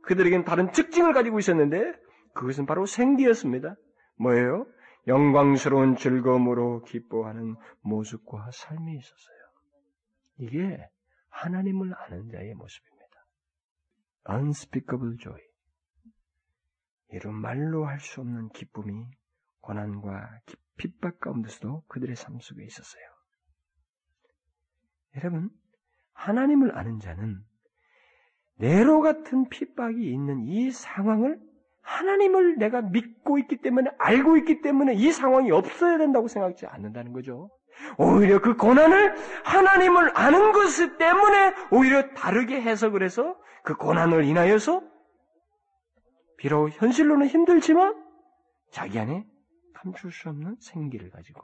그들에게는 다른 특징을 가지고 있었는데 그것은 바로 생기였습니다. 뭐예요? 영광스러운 즐거움으로 기뻐하는 모습과 삶이 있었어요. 이게 하나님을 아는 자의 모습입니다. unspeakable joy. 이런 말로 할 수 없는 기쁨이 고난과 핍박 가운데서도 그들의 삶 속에 있었어요. 여러분, 하나님을 아는 자는 네로 같은 핍박이 있는 이 상황을 하나님을 내가 믿고 있기 때문에 알고 있기 때문에 이 상황이 없어야 된다고 생각하지 않는다는 거죠. 오히려 그 고난을 하나님을 아는 것 때문에 오히려 다르게 해석을 해서 그 고난을 인하여서 비록 현실로는 힘들지만 자기 안에 감출 수 없는 생기를 가지고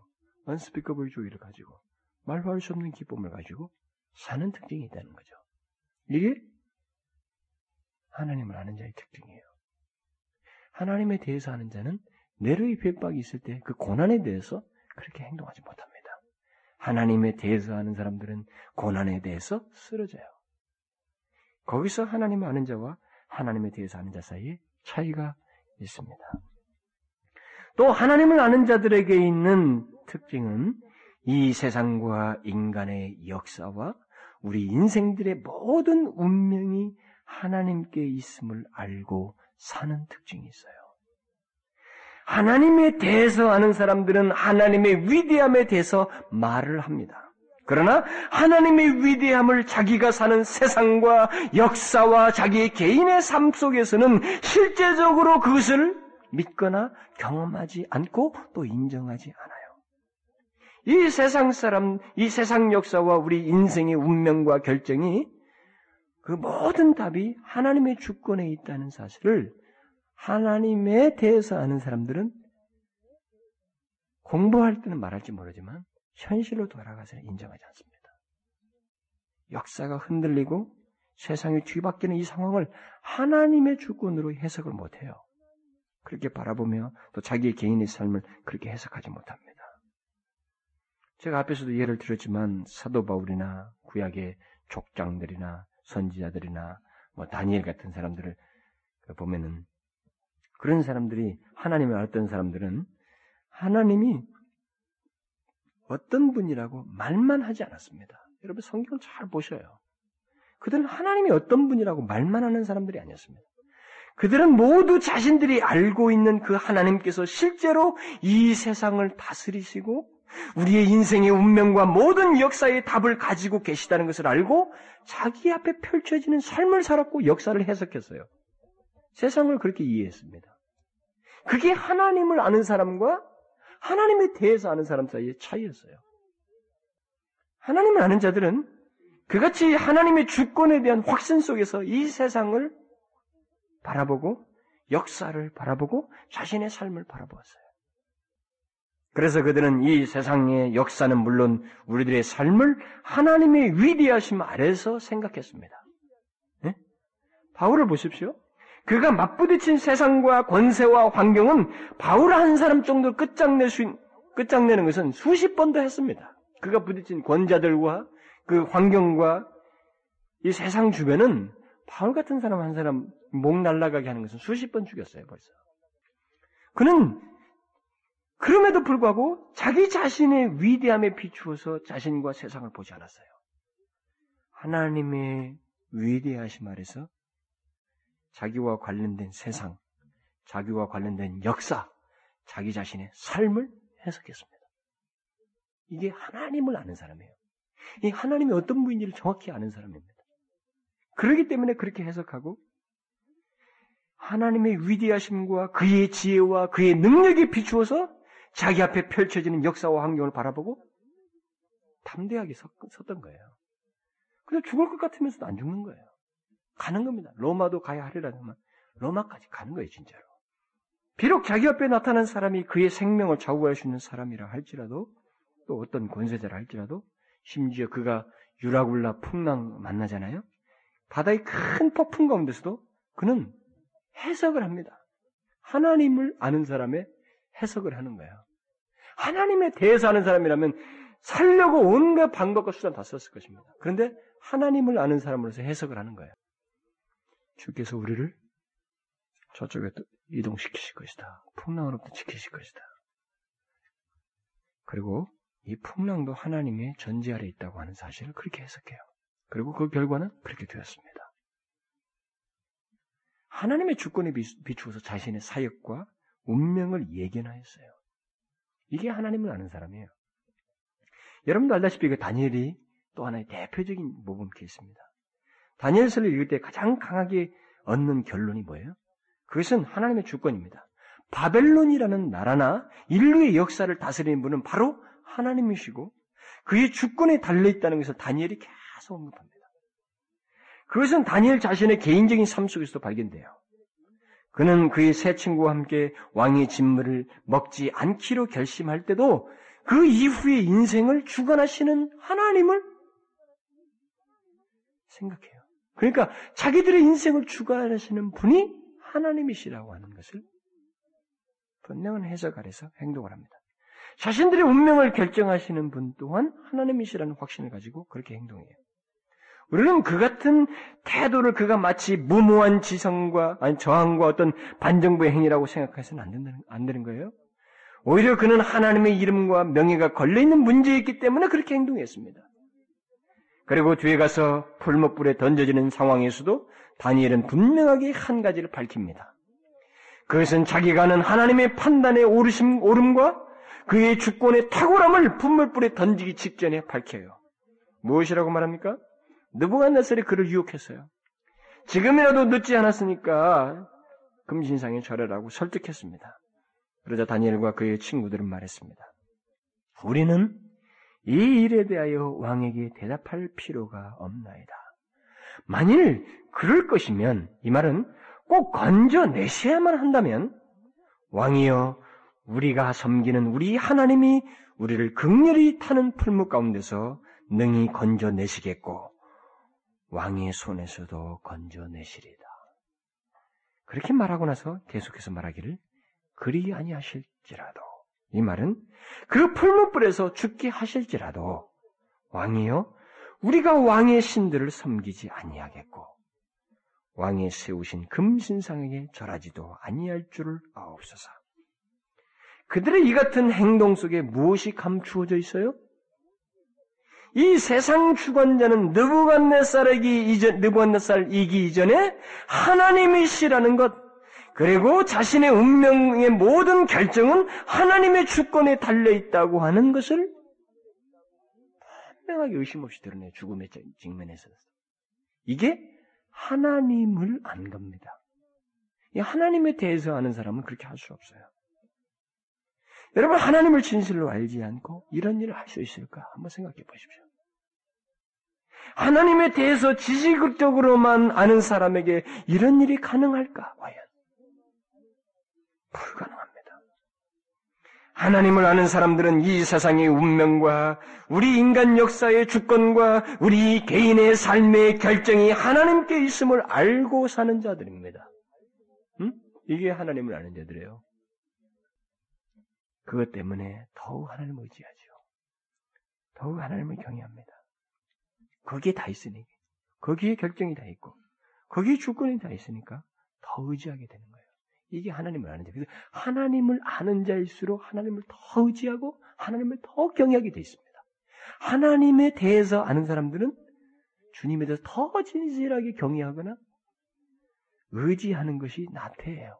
unspeakable joy를 가지고 말로 할 수 없는 기쁨을 가지고 사는 특징이 있다는 거죠. 이게 하나님을 아는 자의 특징이에요. 하나님에 대해서 아는 자는 내로의 핍박이 있을 때 그 고난에 대해서 그렇게 행동하지 못합니다. 하나님에 대해서 아는 사람들은 고난에 대해서 쓰러져요. 거기서 하나님을 아는 자와 하나님에 대해서 아는 자 사이에 차이가 있습니다. 또 하나님을 아는 자들에게 있는 특징은 이 세상과 인간의 역사와 우리 인생들의 모든 운명이 하나님께 있음을 알고 사는 특징이 있어요. 하나님에 대해서 아는 사람들은 하나님의 위대함에 대해서 말을 합니다. 그러나 하나님의 위대함을 자기가 사는 세상과 역사와 자기의 개인의 삶 속에서는 실제적으로 그것을 믿거나 경험하지 않고 또 인정하지 않아요. 이 세상 사람, 이 세상 역사와 우리 인생의 운명과 결정이 그 모든 답이 하나님의 주권에 있다는 사실을 하나님에 대해서 아는 사람들은 공부할 때는 말할지 모르지만 현실로 돌아가서 인정하지 않습니다. 역사가 흔들리고 세상이 뒤바뀌는 이 상황을 하나님의 주권으로 해석을 못해요. 그렇게 바라보며 또 자기의 개인의 삶을 그렇게 해석하지 못합니다. 제가 앞에서도 예를 들었지만 사도 바울이나 구약의 족장들이나 선지자들이나 뭐 다니엘 같은 사람들을 보면은 그런 사람들이 하나님을 알았던 사람들은 하나님이 어떤 분이라고 말만 하지 않았습니다. 여러분 성경을 잘 보셔요. 그들은 하나님이 어떤 분이라고 말만 하는 사람들이 아니었습니다. 그들은 모두 자신들이 알고 있는 그 하나님께서 실제로 이 세상을 다스리시고 우리의 인생의 운명과 모든 역사의 답을 가지고 계시다는 것을 알고 자기 앞에 펼쳐지는 삶을 살았고 역사를 해석했어요. 세상을 그렇게 이해했습니다. 그게 하나님을 아는 사람과 하나님에 대해서 아는 사람 사이의 차이였어요. 하나님을 아는 자들은 그같이 하나님의 주권에 대한 확신 속에서 이 세상을 바라보고 역사를 바라보고 자신의 삶을 바라보았어요. 그래서 그들은 이 세상의 역사는 물론 우리들의 삶을 하나님의 위대하심 아래서 생각했습니다. 네? 바울을 보십시오. 그가 맞부딪힌 세상과 권세와 환경은 바울 한 사람 정도 끝장낼 수, 끝장내는 것은 수십 번도 했습니다. 그가 부딪힌 권자들과 그 환경과 이 세상 주변은 바울 같은 사람 한 사람 목 날라가게 하는 것은 수십 번 죽였어요, 벌써. 그는 그럼에도 불구하고 자기 자신의 위대함에 비추어서 자신과 세상을 보지 않았어요. 하나님의 위대하심 아래서 자기와 관련된 세상, 자기와 관련된 역사, 자기 자신의 삶을 해석했습니다. 이게 하나님을 아는 사람이에요. 이 하나님이 어떤 분인지를 정확히 아는 사람입니다. 그러기 때문에 그렇게 해석하고 하나님의 위대하심과 그의 지혜와 그의 능력에 비추어서 자기 앞에 펼쳐지는 역사와 환경을 바라보고 담대하게 섰던 거예요. 근데 죽을 것 같으면서도 안 죽는 거예요. 가는 겁니다. 로마도 가야 하리라면 로마까지 가는 거예요, 진짜로. 비록 자기 앞에 나타난 사람이 그의 생명을 좌우할 수 있는 사람이라 할지라도 또 어떤 권세자라 할지라도 심지어 그가 유라굴라 풍랑 만나잖아요. 바다의 큰 폭풍 가운데서도 그는 해석을 합니다. 하나님을 아는 사람의 해석을 하는 거예요. 하나님에 대해서 아는 사람이라면 살려고 온갖 방법과 수단 다 썼을 것입니다. 그런데 하나님을 아는 사람으로서 해석을 하는 거예요. 주께서 우리를 저쪽에 이동시키실 것이다. 풍랑으로부터 지키실 것이다. 그리고 이 풍랑도 하나님의 전제 아래 있다고 하는 사실을 그렇게 해석해요. 그리고 그 결과는 그렇게 되었습니다. 하나님의 주권에 비추어서 자신의 사역과 운명을 예견하였어요. 이게 하나님을 아는 사람이에요. 여러분도 알다시피 그 다니엘이 또 하나의 대표적인 모범 케이스입니다. 다니엘서를 읽을 때 가장 강하게 얻는 결론이 뭐예요? 그것은 하나님의 주권입니다. 바벨론이라는 나라나 인류의 역사를 다스리는 분은 바로 하나님이시고 그의 주권에 달려 있다는 것을 다니엘이 계속 언급합니다. 그것은 다니엘 자신의 개인적인 삶 속에서도 발견돼요. 그는 그의 새 친구와 함께 왕의 진물을 먹지 않기로 결심할 때도 그 이후의 인생을 주관하시는 하나님을 생각해요. 그러니까 자기들의 인생을 주관하시는 분이 하나님이시라고 하는 것을 분명한 해석 아래서 행동을 합니다. 자신들의 운명을 결정하시는 분 또한 하나님이시라는 확신을 가지고 그렇게 행동해요. 우리는 그 같은 태도를 그가 마치 무모한 지성과 아니 저항과 어떤 반정부의 행위라고 생각해서는 안 된다는 안 되는 거예요. 오히려 그는 하나님의 이름과 명예가 걸려 있는 문제였기 때문에 그렇게 행동했습니다. 그리고 뒤에 가서 풀목불에 던져지는 상황에서도 다니엘은 분명하게 한 가지를 밝힙니다. 그것은 자기가 하는 하나님의 판단의 오르심, 오름과 그의 주권의 탁월함을 분물불에 던지기 직전에 밝혀요. 무엇이라고 말합니까? 느부갓네살이 그를 유혹했어요. 지금이라도 늦지 않았으니까 금신상에 절해라고 설득했습니다. 그러자 다니엘과 그의 친구들은 말했습니다. 우리는 이 일에 대하여 왕에게 대답할 필요가 없나이다. 만일 그럴 것이면 이 말은 꼭 건져내셔야만 한다면 왕이여 우리가 섬기는 우리 하나님이 우리를 극렬히 타는 풀무 가운데서 능히 건져내시겠고 왕의 손에서도 건져내시리다. 그렇게 말하고 나서 계속해서 말하기를 그리 아니하실지라도 이 말은 그 풀무불에서 죽게 하실지라도 왕이요 우리가 왕의 신들을 섬기지 아니하겠고 왕의 세우신 금신상에게 절하지도 아니할 줄을 아옵소서. 그들의 이 같은 행동 속에 무엇이 감추어져 있어요? 이 세상 주관자는 느부갓네살이기 이전 느부갓네살이기 이전에 하나님이시라는 것 그리고 자신의 운명의 모든 결정은 하나님의 주권에 달려 있다고 하는 것을 분명하게 의심 없이 드러내 죽음의 직면에서 이게 하나님을 안 겁니다. 하나님에 대해서 아는 사람은 그렇게 할 수 없어요. 여러분 하나님을 진실로 알지 않고 이런 일을 할 수 있을까? 한번 생각해 보십시오. 하나님에 대해서 지식적으로만 아는 사람에게 이런 일이 가능할까? 과연 불가능합니다. 하나님을 아는 사람들은 이 세상의 운명과 우리 인간 역사의 주권과 우리 개인의 삶의 결정이 하나님께 있음을 알고 사는 자들입니다. 음? 이게 하나님을 아는 자들이에요. 그것 때문에 더욱 하나님을 의지하죠. 더욱 하나님을 경외합니다. 거기에 다 있으니, 거기에 결정이 다 있고, 거기에 주권이 다 있으니까 더 의지하게 되는 거예요. 이게 하나님을 아는 자. 그래서 하나님을 아는 자일수록 하나님을 더 의지하고 하나님을 더 경외하게 돼 있습니다. 하나님에 대해서 아는 사람들은 주님에 대해서 더 진실하게 경외하거나 의지하는 것이 나태해요.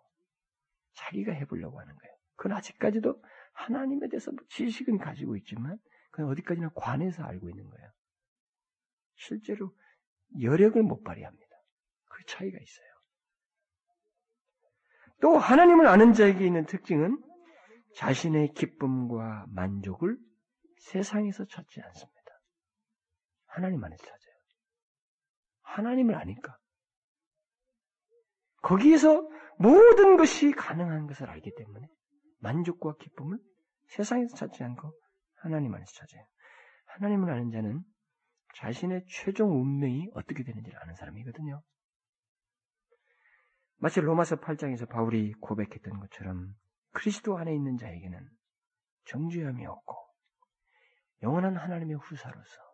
자기가 해보려고 하는 거예요. 그건 아직까지도 하나님에 대해서 뭐 지식은 가지고 있지만 그건 어디까지나 관해서 알고 있는 거예요. 실제로 여력을 못 발휘합니다. 그 차이가 있어요. 또 하나님을 아는 자에게 있는 특징은 자신의 기쁨과 만족을 세상에서 찾지 않습니다. 하나님 안에서 찾아요. 하나님을 아니까. 거기에서 모든 것이 가능한 것을 알기 때문에 만족과 기쁨을 세상에서 찾지 않고 하나님 안에서 찾아요. 하나님을 아는 자는 자신의 최종 운명이 어떻게 되는지를 아는 사람이거든요. 마치 로마서 8장에서 바울이 고백했던 것처럼 그리스도 안에 있는 자에게는 정죄함이 없고 영원한 하나님의 후사로서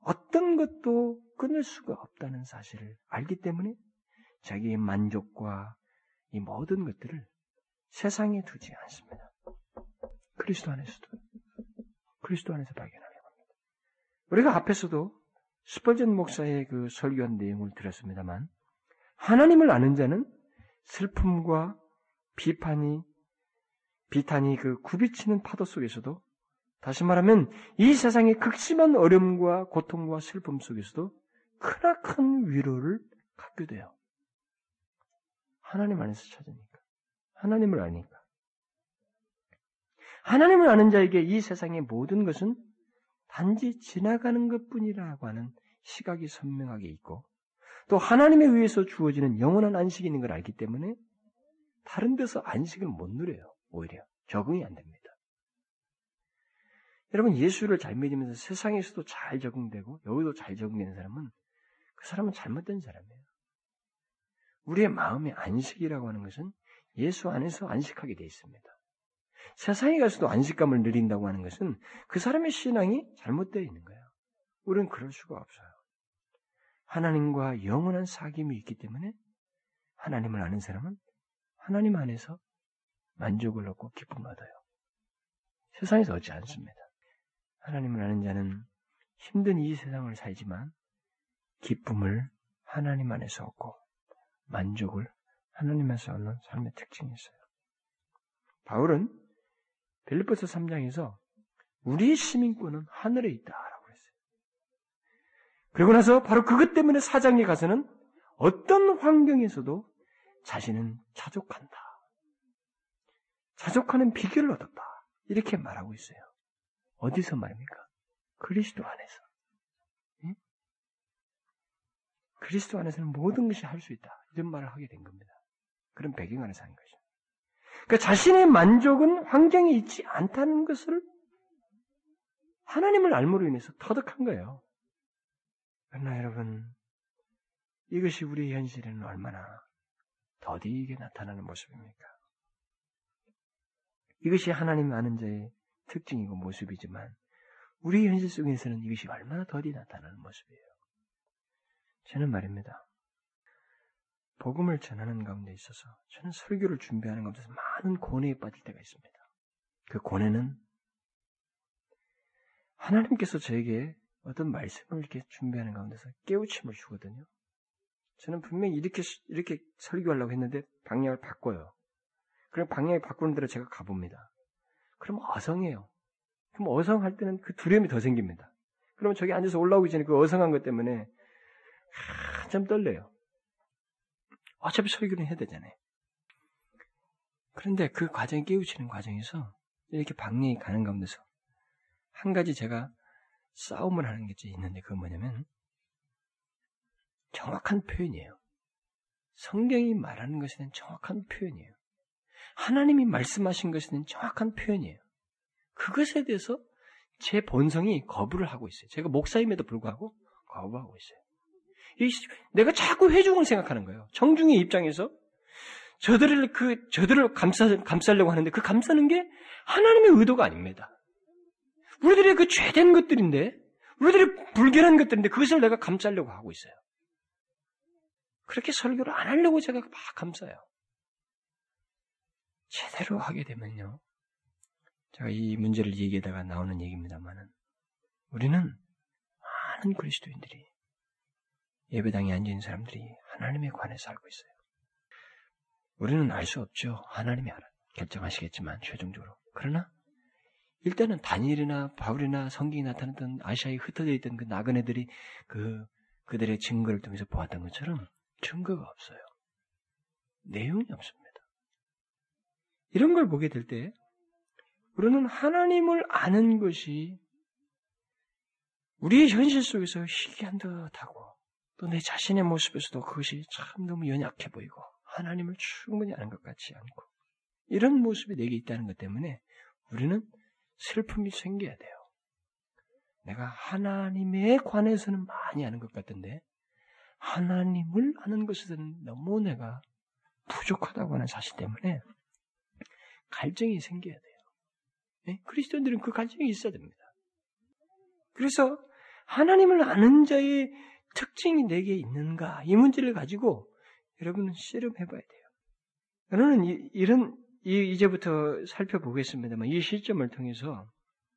어떤 것도 끊을 수가 없다는 사실을 알기 때문에 자기의 만족과 이 모든 것들을 세상에 두지 않습니다. 그리스도 안에서도 그리스도 안에서 발견하려고 합니다. 우리가 앞에서도 스펄전 목사의 그 설교한 내용을 들었습니다만 하나님을 아는 자는 슬픔과 비판이 비탄이 그 굽이치는 파도 속에서도 다시 말하면 이 세상의 극심한 어려움과 고통과 슬픔 속에서도 크나큰 위로를 갖게 돼요. 하나님 안에서 찾으니까. 하나님을 아니까. 하나님을 아는 자에게 이 세상의 모든 것은 단지 지나가는 것 뿐이라고 하는 시각이 선명하게 있고 또 하나님에 의해서 주어지는 영원한 안식이 있는 걸 알기 때문에 다른 데서 안식을 못 누려요. 오히려 적응이 안 됩니다. 여러분 예수를 잘 믿으면서 세상에서도 잘 적응되고 여기도 잘 적응되는 사람은 그 사람은 잘못된 사람이에요. 우리의 마음의 안식이라고 하는 것은 예수 안에서 안식하게 되어 있습니다. 세상에 가서도 안식감을 누린다고 하는 것은 그 사람의 신앙이 잘못되어 있는 거예요. 우리는 그럴 수가 없어요. 하나님과 영원한 사귐이 있기 때문에 하나님을 아는 사람은 하나님 안에서 만족을 얻고 기쁨을 얻어요. 세상에서 얻지 않습니다. 하나님을 아는 자는 힘든 이 세상을 살지만 기쁨을 하나님 안에서 얻고 만족을 하나님에서 얻는 삶의 특징이 있어요. 바울은 빌리포스 3장에서 우리의 시민권은 하늘에 있다라고 했어요. 그리고 나서 바로 그것 때문에 사장에 가서는 어떤 환경에서도 자신은 자족한다. 자족하는 비결을 얻었다. 이렇게 말하고 있어요. 어디서 말입니까? 그리스도 안에서. 응? 그리스도 안에서는 모든 것이 할 수 있다. 이런 말을 하게 된 겁니다. 그런 배경 안에서 한 것이죠. 그러니까 자신의 만족은 환경에 있지 않다는 것을 하나님을 알므로 인해서 터득한 거예요. 그러나 여러분, 이것이 우리 현실에는 얼마나 더디게 나타나는 모습입니까? 이것이 하나님 아는 자의 특징이고 모습이지만 우리 현실 속에서는 이것이 얼마나 더디 나타나는 모습이에요. 저는 말입니다. 복음을 전하는 가운데 있어서 저는 설교를 준비하는 가운데서 많은 고뇌에 빠질 때가 있습니다. 그 고뇌는 하나님께서 저에게 어떤 말씀을 이렇게 준비하는 가운데서 깨우침을 주거든요. 저는 분명히 이렇게 이렇게 설교하려고 했는데 방향을 바꿔요. 그럼 방향을 바꾸는 대로 제가 가봅니다. 그럼 어성해요. 그럼 어성할 때는 그 두려움이 더 생깁니다. 그러면 저기 앉아서 올라오기 전에 그 어성한 것 때문에 한참 떨려요. 어차피 설교는 해야 되잖아요. 그런데 그 과정이 깨우치는 과정에서 이렇게 방향이 가는 가운데서 한 가지 제가 싸움을 하는 게 있는데 그건 뭐냐면 정확한 표현이에요. 성경이 말하는 것에는 정확한 표현이에요. 하나님이 말씀하신 것에는 정확한 표현이에요. 그것에 대해서 제 본성이 거부를 하고 있어요. 제가 목사임에도 불구하고 거부하고 있어요. 내가 자꾸 회중을 생각하는 거예요. 청중의 입장에서 저들을 그 저들을 감싸 감싸려고 하는데 그 감싸는 게 하나님의 의도가 아닙니다. 우리들의 그 죄된 것들인데 우리들의 불결한 것들인데 그것을 내가 감싸려고 하고 있어요. 그렇게 설교를 안 하려고 제가 막 감싸요. 제대로 하게 되면요. 제가 이 문제를 얘기하다가 나오는 얘기입니다만은 우리는 많은 그리스도인들이 예배당에 있는 사람들이 하나님에 관해서 알고 있어요. 우리는 알 수 없죠. 하나님이 알아. 결정하시겠지만 최종적으로. 그러나 일단은 다니엘이나 바울이나 성경이 나타났던 아시아에 흩어져 있던 그 나그네들이 그 그들의 증거를 통해서 보았던 것처럼 증거가 없어요. 내용이 없습니다. 이런 걸 보게 될 때 우리는 하나님을 아는 것이 우리의 현실 속에서 희귀한 듯하고 또 내 자신의 모습에서도 그것이 참 너무 연약해 보이고 하나님을 충분히 아는 것 같지 않고 이런 모습이 내게 있다는 것 때문에 우리는 슬픔이 생겨야 돼요. 내가 하나님에 관해서는 많이 아는 것 같은데 하나님을 아는 것에서는 너무 내가 부족하다고 하는 사실 때문에 갈증이 생겨야 돼요. 네? 그리스도인들은 그 갈증이 있어야 됩니다. 그래서 하나님을 아는 자의 특징이 내게 있는가 이 문제를 가지고 여러분은 씨름해 봐야 돼요. 저는 이, 런 이제부터 살펴보겠습니다만 이 시점을 통해서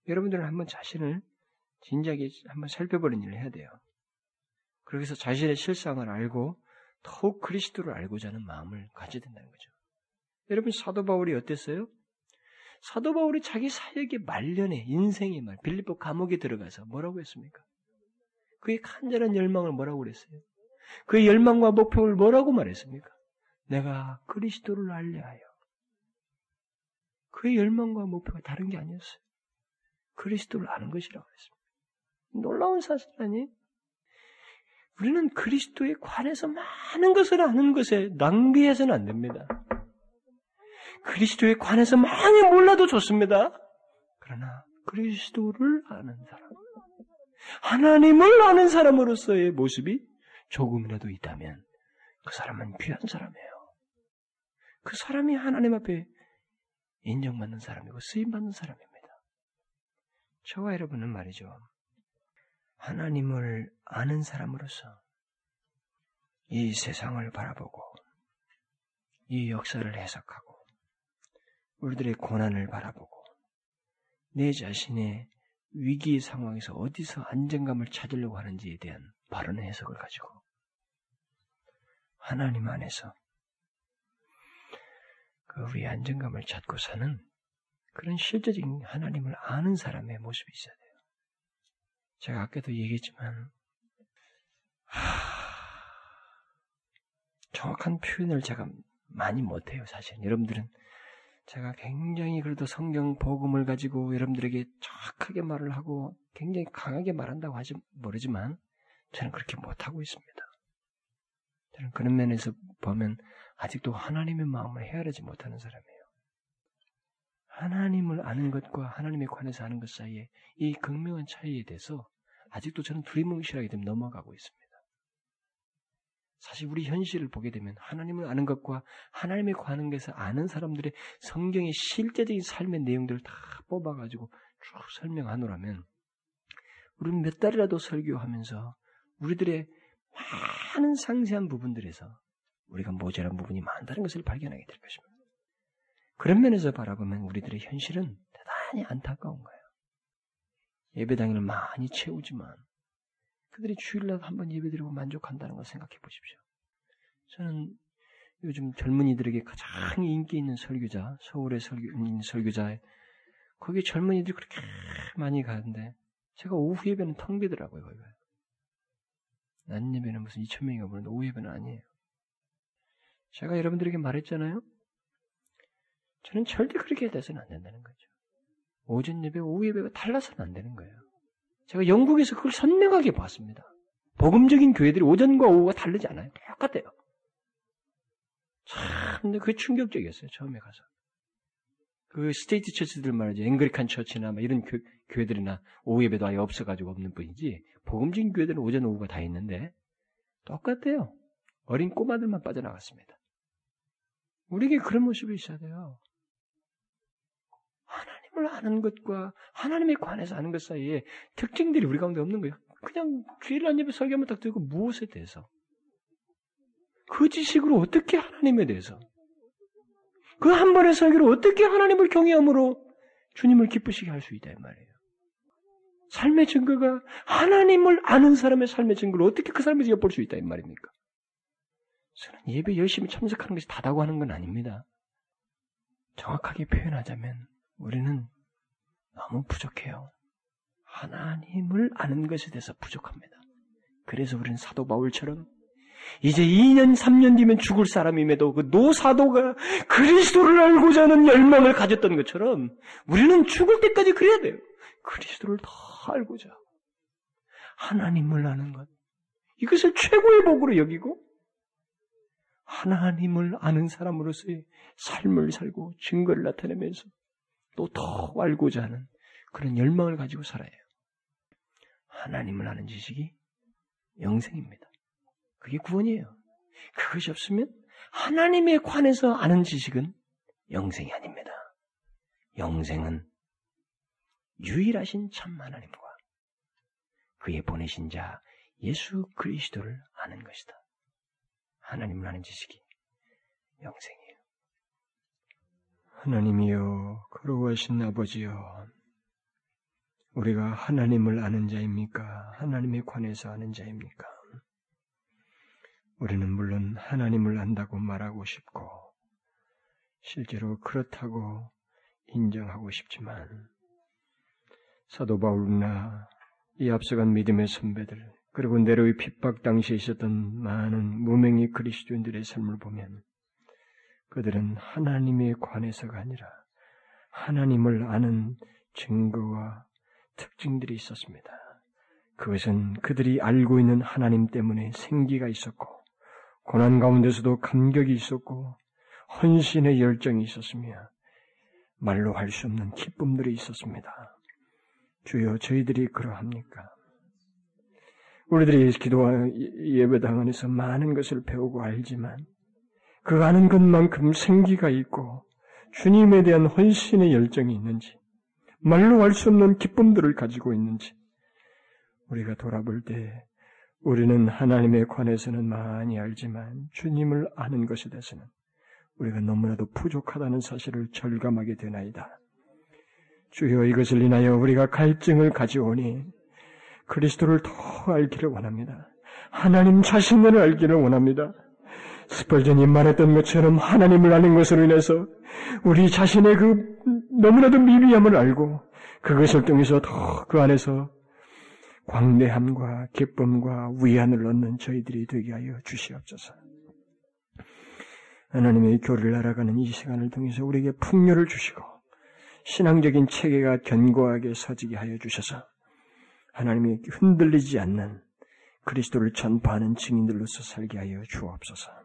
여러분들은 한번 자신을 진지하게 한번 살펴보는 일을 해야 돼요. 그래서 자신의 실상을 알고 더욱 그리스도를 알고자 하는 마음을 가져야 된다는 거죠. 여러분 사도 바울이 어땠어요? 사도 바울이 자기 사역의 말년에 인생의 말 빌립보 감옥에 들어가서 뭐라고 했습니까? 그의 간절한 열망을 뭐라고 그랬어요? 그의 열망과 목표를 뭐라고 말했습니까? 내가 그리스도를 알려 하여. 그의 열망과 목표가 다른 게 아니었어요. 그리스도를 아는 것이라고 했습니다. 놀라운 사실 아니? 우리는 그리스도에 관해서 많은 것을 아는 것에 낭비해서는 안 됩니다. 그리스도에 관해서 많이 몰라도 좋습니다. 그러나 그리스도를 아는 사람, 하나님을 아는 사람으로서의 모습이 조금이라도 있다면 그 사람은 귀한 사람이에요. 그 사람이 하나님 앞에 인정받는 사람이고 쓰임받는 사람입니다. 저와 여러분은 말이죠. 하나님을 아는 사람으로서 이 세상을 바라보고 이 역사를 해석하고 우리들의 고난을 바라보고 내 자신의 위기 상황에서 어디서 안정감을 찾으려고 하는지에 대한 바른 해석을 가지고 하나님 안에서 그 우리의 안정감을 찾고 사는 그런 실제적인 하나님을 아는 사람의 모습이 있어야 돼요. 제가 아까도 얘기했지만 하... 정확한 표현을 제가 많이 못해요, 사실. 여러분들은 제가 굉장히 그래도 성경 복음을 가지고 여러분들에게 정확하게 말을 하고 굉장히 강하게 말한다고 하지 모르지만 저는 그렇게 못하고 있습니다. 저는 그런 면에서 보면 아직도 하나님의 마음을 헤아리지 못하는 사람이에요. 하나님을 아는 것과 하나님에 관해서 아는 것 사이에 이 극명한 차이에 대해서 아직도 저는 두리뭉실하게 좀 넘어가고 있습니다. 사실 우리 현실을 보게 되면 하나님을 아는 것과 하나님에 관한 것을 아는 사람들의 성경의 실제적인 삶의 내용들을 다 뽑아가지고 쭉 설명하노라면 우리는 몇 달이라도 설교하면서 우리들의 많은 상세한 부분들에서 우리가 모자란 부분이 많다는 것을 발견하게 될 것입니다. 그런 면에서 바라보면 우리들의 현실은 대단히 안타까운 거예요. 예배당을 많이 채우지만 그들이 주일날 한번 예배드리고 만족한다는 걸 생각해 보십시오. 저는 요즘 젊은이들에게 가장 인기 있는 설교자, 서울의 설교, 설교자, 거기 젊은이들이 그렇게 많이 가는데, 제가 오후 예배는 텅 비더라고요, 거기가. 낮 예배는 무슨 2천 명이가 보는데 오후 예배는 아니에요. 제가 여러분들에게 말했잖아요? 저는 절대 그렇게 돼서는 안 된다는 거죠. 오전 예배, 오후 예배가 달라서는 안 되는 거예요. 제가 영국에서 그걸 선명하게 봤습니다. 복음적인 교회들이 오전과 오후가 다르지 않아요. 똑같아요. 참, 그게 충격적이었어요. 처음에 가서. 그 state church들 말이죠. Anglican Church나 이런 교, 교회들이나 오후 예배도 아예 없어가지고 없는 뿐이지. 복음적인 교회들은 오전 오후가 다 있는데 똑같아요. 어린 꼬마들만 빠져나갔습니다. 우리에게 그런 모습이 있어야 돼요. 하나님을 아는 것과 하나님에 관해서 아는 것 사이에 특징들이 우리 가운데 없는 거예요. 그냥 주일 날 예배 설교만 딱 듣고 무엇에 대해서 그 지식으로 어떻게 하나님에 대해서 그 한 번의 설교로 어떻게 하나님을 경외함으로 주님을 기쁘시게 할 수 있다 이 말이에요. 삶의 증거가 하나님을 아는 사람의 삶의 증거를 어떻게 그 삶에서 엿볼 수 있다 이 말입니까? 저는 예배 열심히 참석하는 것이 다다고 하는 건 아닙니다. 정확하게 표현하자면 우리는 너무 부족해요. 하나님을 아는 것에 대해서 부족합니다. 그래서 우리는 사도 바울처럼 이제 2년, 3년 뒤면 죽을 사람임에도 그 노사도가 그리스도를 알고자 하는 열망을 가졌던 것처럼 우리는 죽을 때까지 그래야 돼요. 그리스도를 더 알고자. 하나님을 아는 것. 이것을 최고의 복으로 여기고 하나님을 아는 사람으로서의 삶을 살고 증거를 나타내면서 또 더 알고자 하는 그런 열망을 가지고 살아요. 하나님을 아는 지식이 영생입니다. 그게 구원이에요. 그것이 없으면 하나님에 관해서 아는 지식은 영생이 아닙니다. 영생은 유일하신 참 하나님과 그의 보내신 자 예수 그리스도를 아는 것이다. 하나님을 아는 지식이 영생이에요. 하나님이여, 거룩하신 아버지여, 우리가 하나님을 아는 자입니까? 하나님에 관해서 아는 자입니까? 우리는 물론 하나님을 안다고 말하고 싶고, 실제로 그렇다고 인정하고 싶지만, 사도 바울이나 이 앞서간 믿음의 선배들, 그리고 네로의 핍박 당시에 있었던 많은 무명의 그리스도인들의 삶을 보면, 그들은 하나님에 관해서가 아니라 하나님을 아는 증거와 특징들이 있었습니다. 그것은 그들이 알고 있는 하나님 때문에 생기가 있었고, 고난 가운데서도 감격이 있었고 헌신의 열정이 있었으며 말로 할 수 없는 기쁨들이 있었습니다. 주여 저희들이 그러합니까? 우리들이 기도와 예배당 안에서 많은 것을 배우고 알지만 그 아는 것만큼 생기가 있고 주님에 대한 헌신의 열정이 있는지 말로 할 수 없는 기쁨들을 가지고 있는지 우리가 돌아볼 때 우리는 하나님에 관해서는 많이 알지만 주님을 아는 것에 대해서는 우리가 너무나도 부족하다는 사실을 절감하게 되나이다. 주여 이것을 인하여 우리가 갈증을 가지오니 그리스도를 더 알기를 원합니다. 하나님 자신을 알기를 원합니다. 스펄전이 말했던 것처럼 하나님을 아는 것으로 인해서 우리 자신의 그 너무나도 미비함을 알고 그것을 통해서 더 그 안에서 광대함과 기쁨과 위안을 얻는 저희들이 되게 하여 주시옵소서. 하나님의 교리를 알아가는 이 시간을 통해서 우리에게 풍요를 주시고 신앙적인 체계가 견고하게 서지게 하여 주셔서 하나님이 흔들리지 않는 그리스도를 전파하는 증인들로서 살게 하여 주옵소서.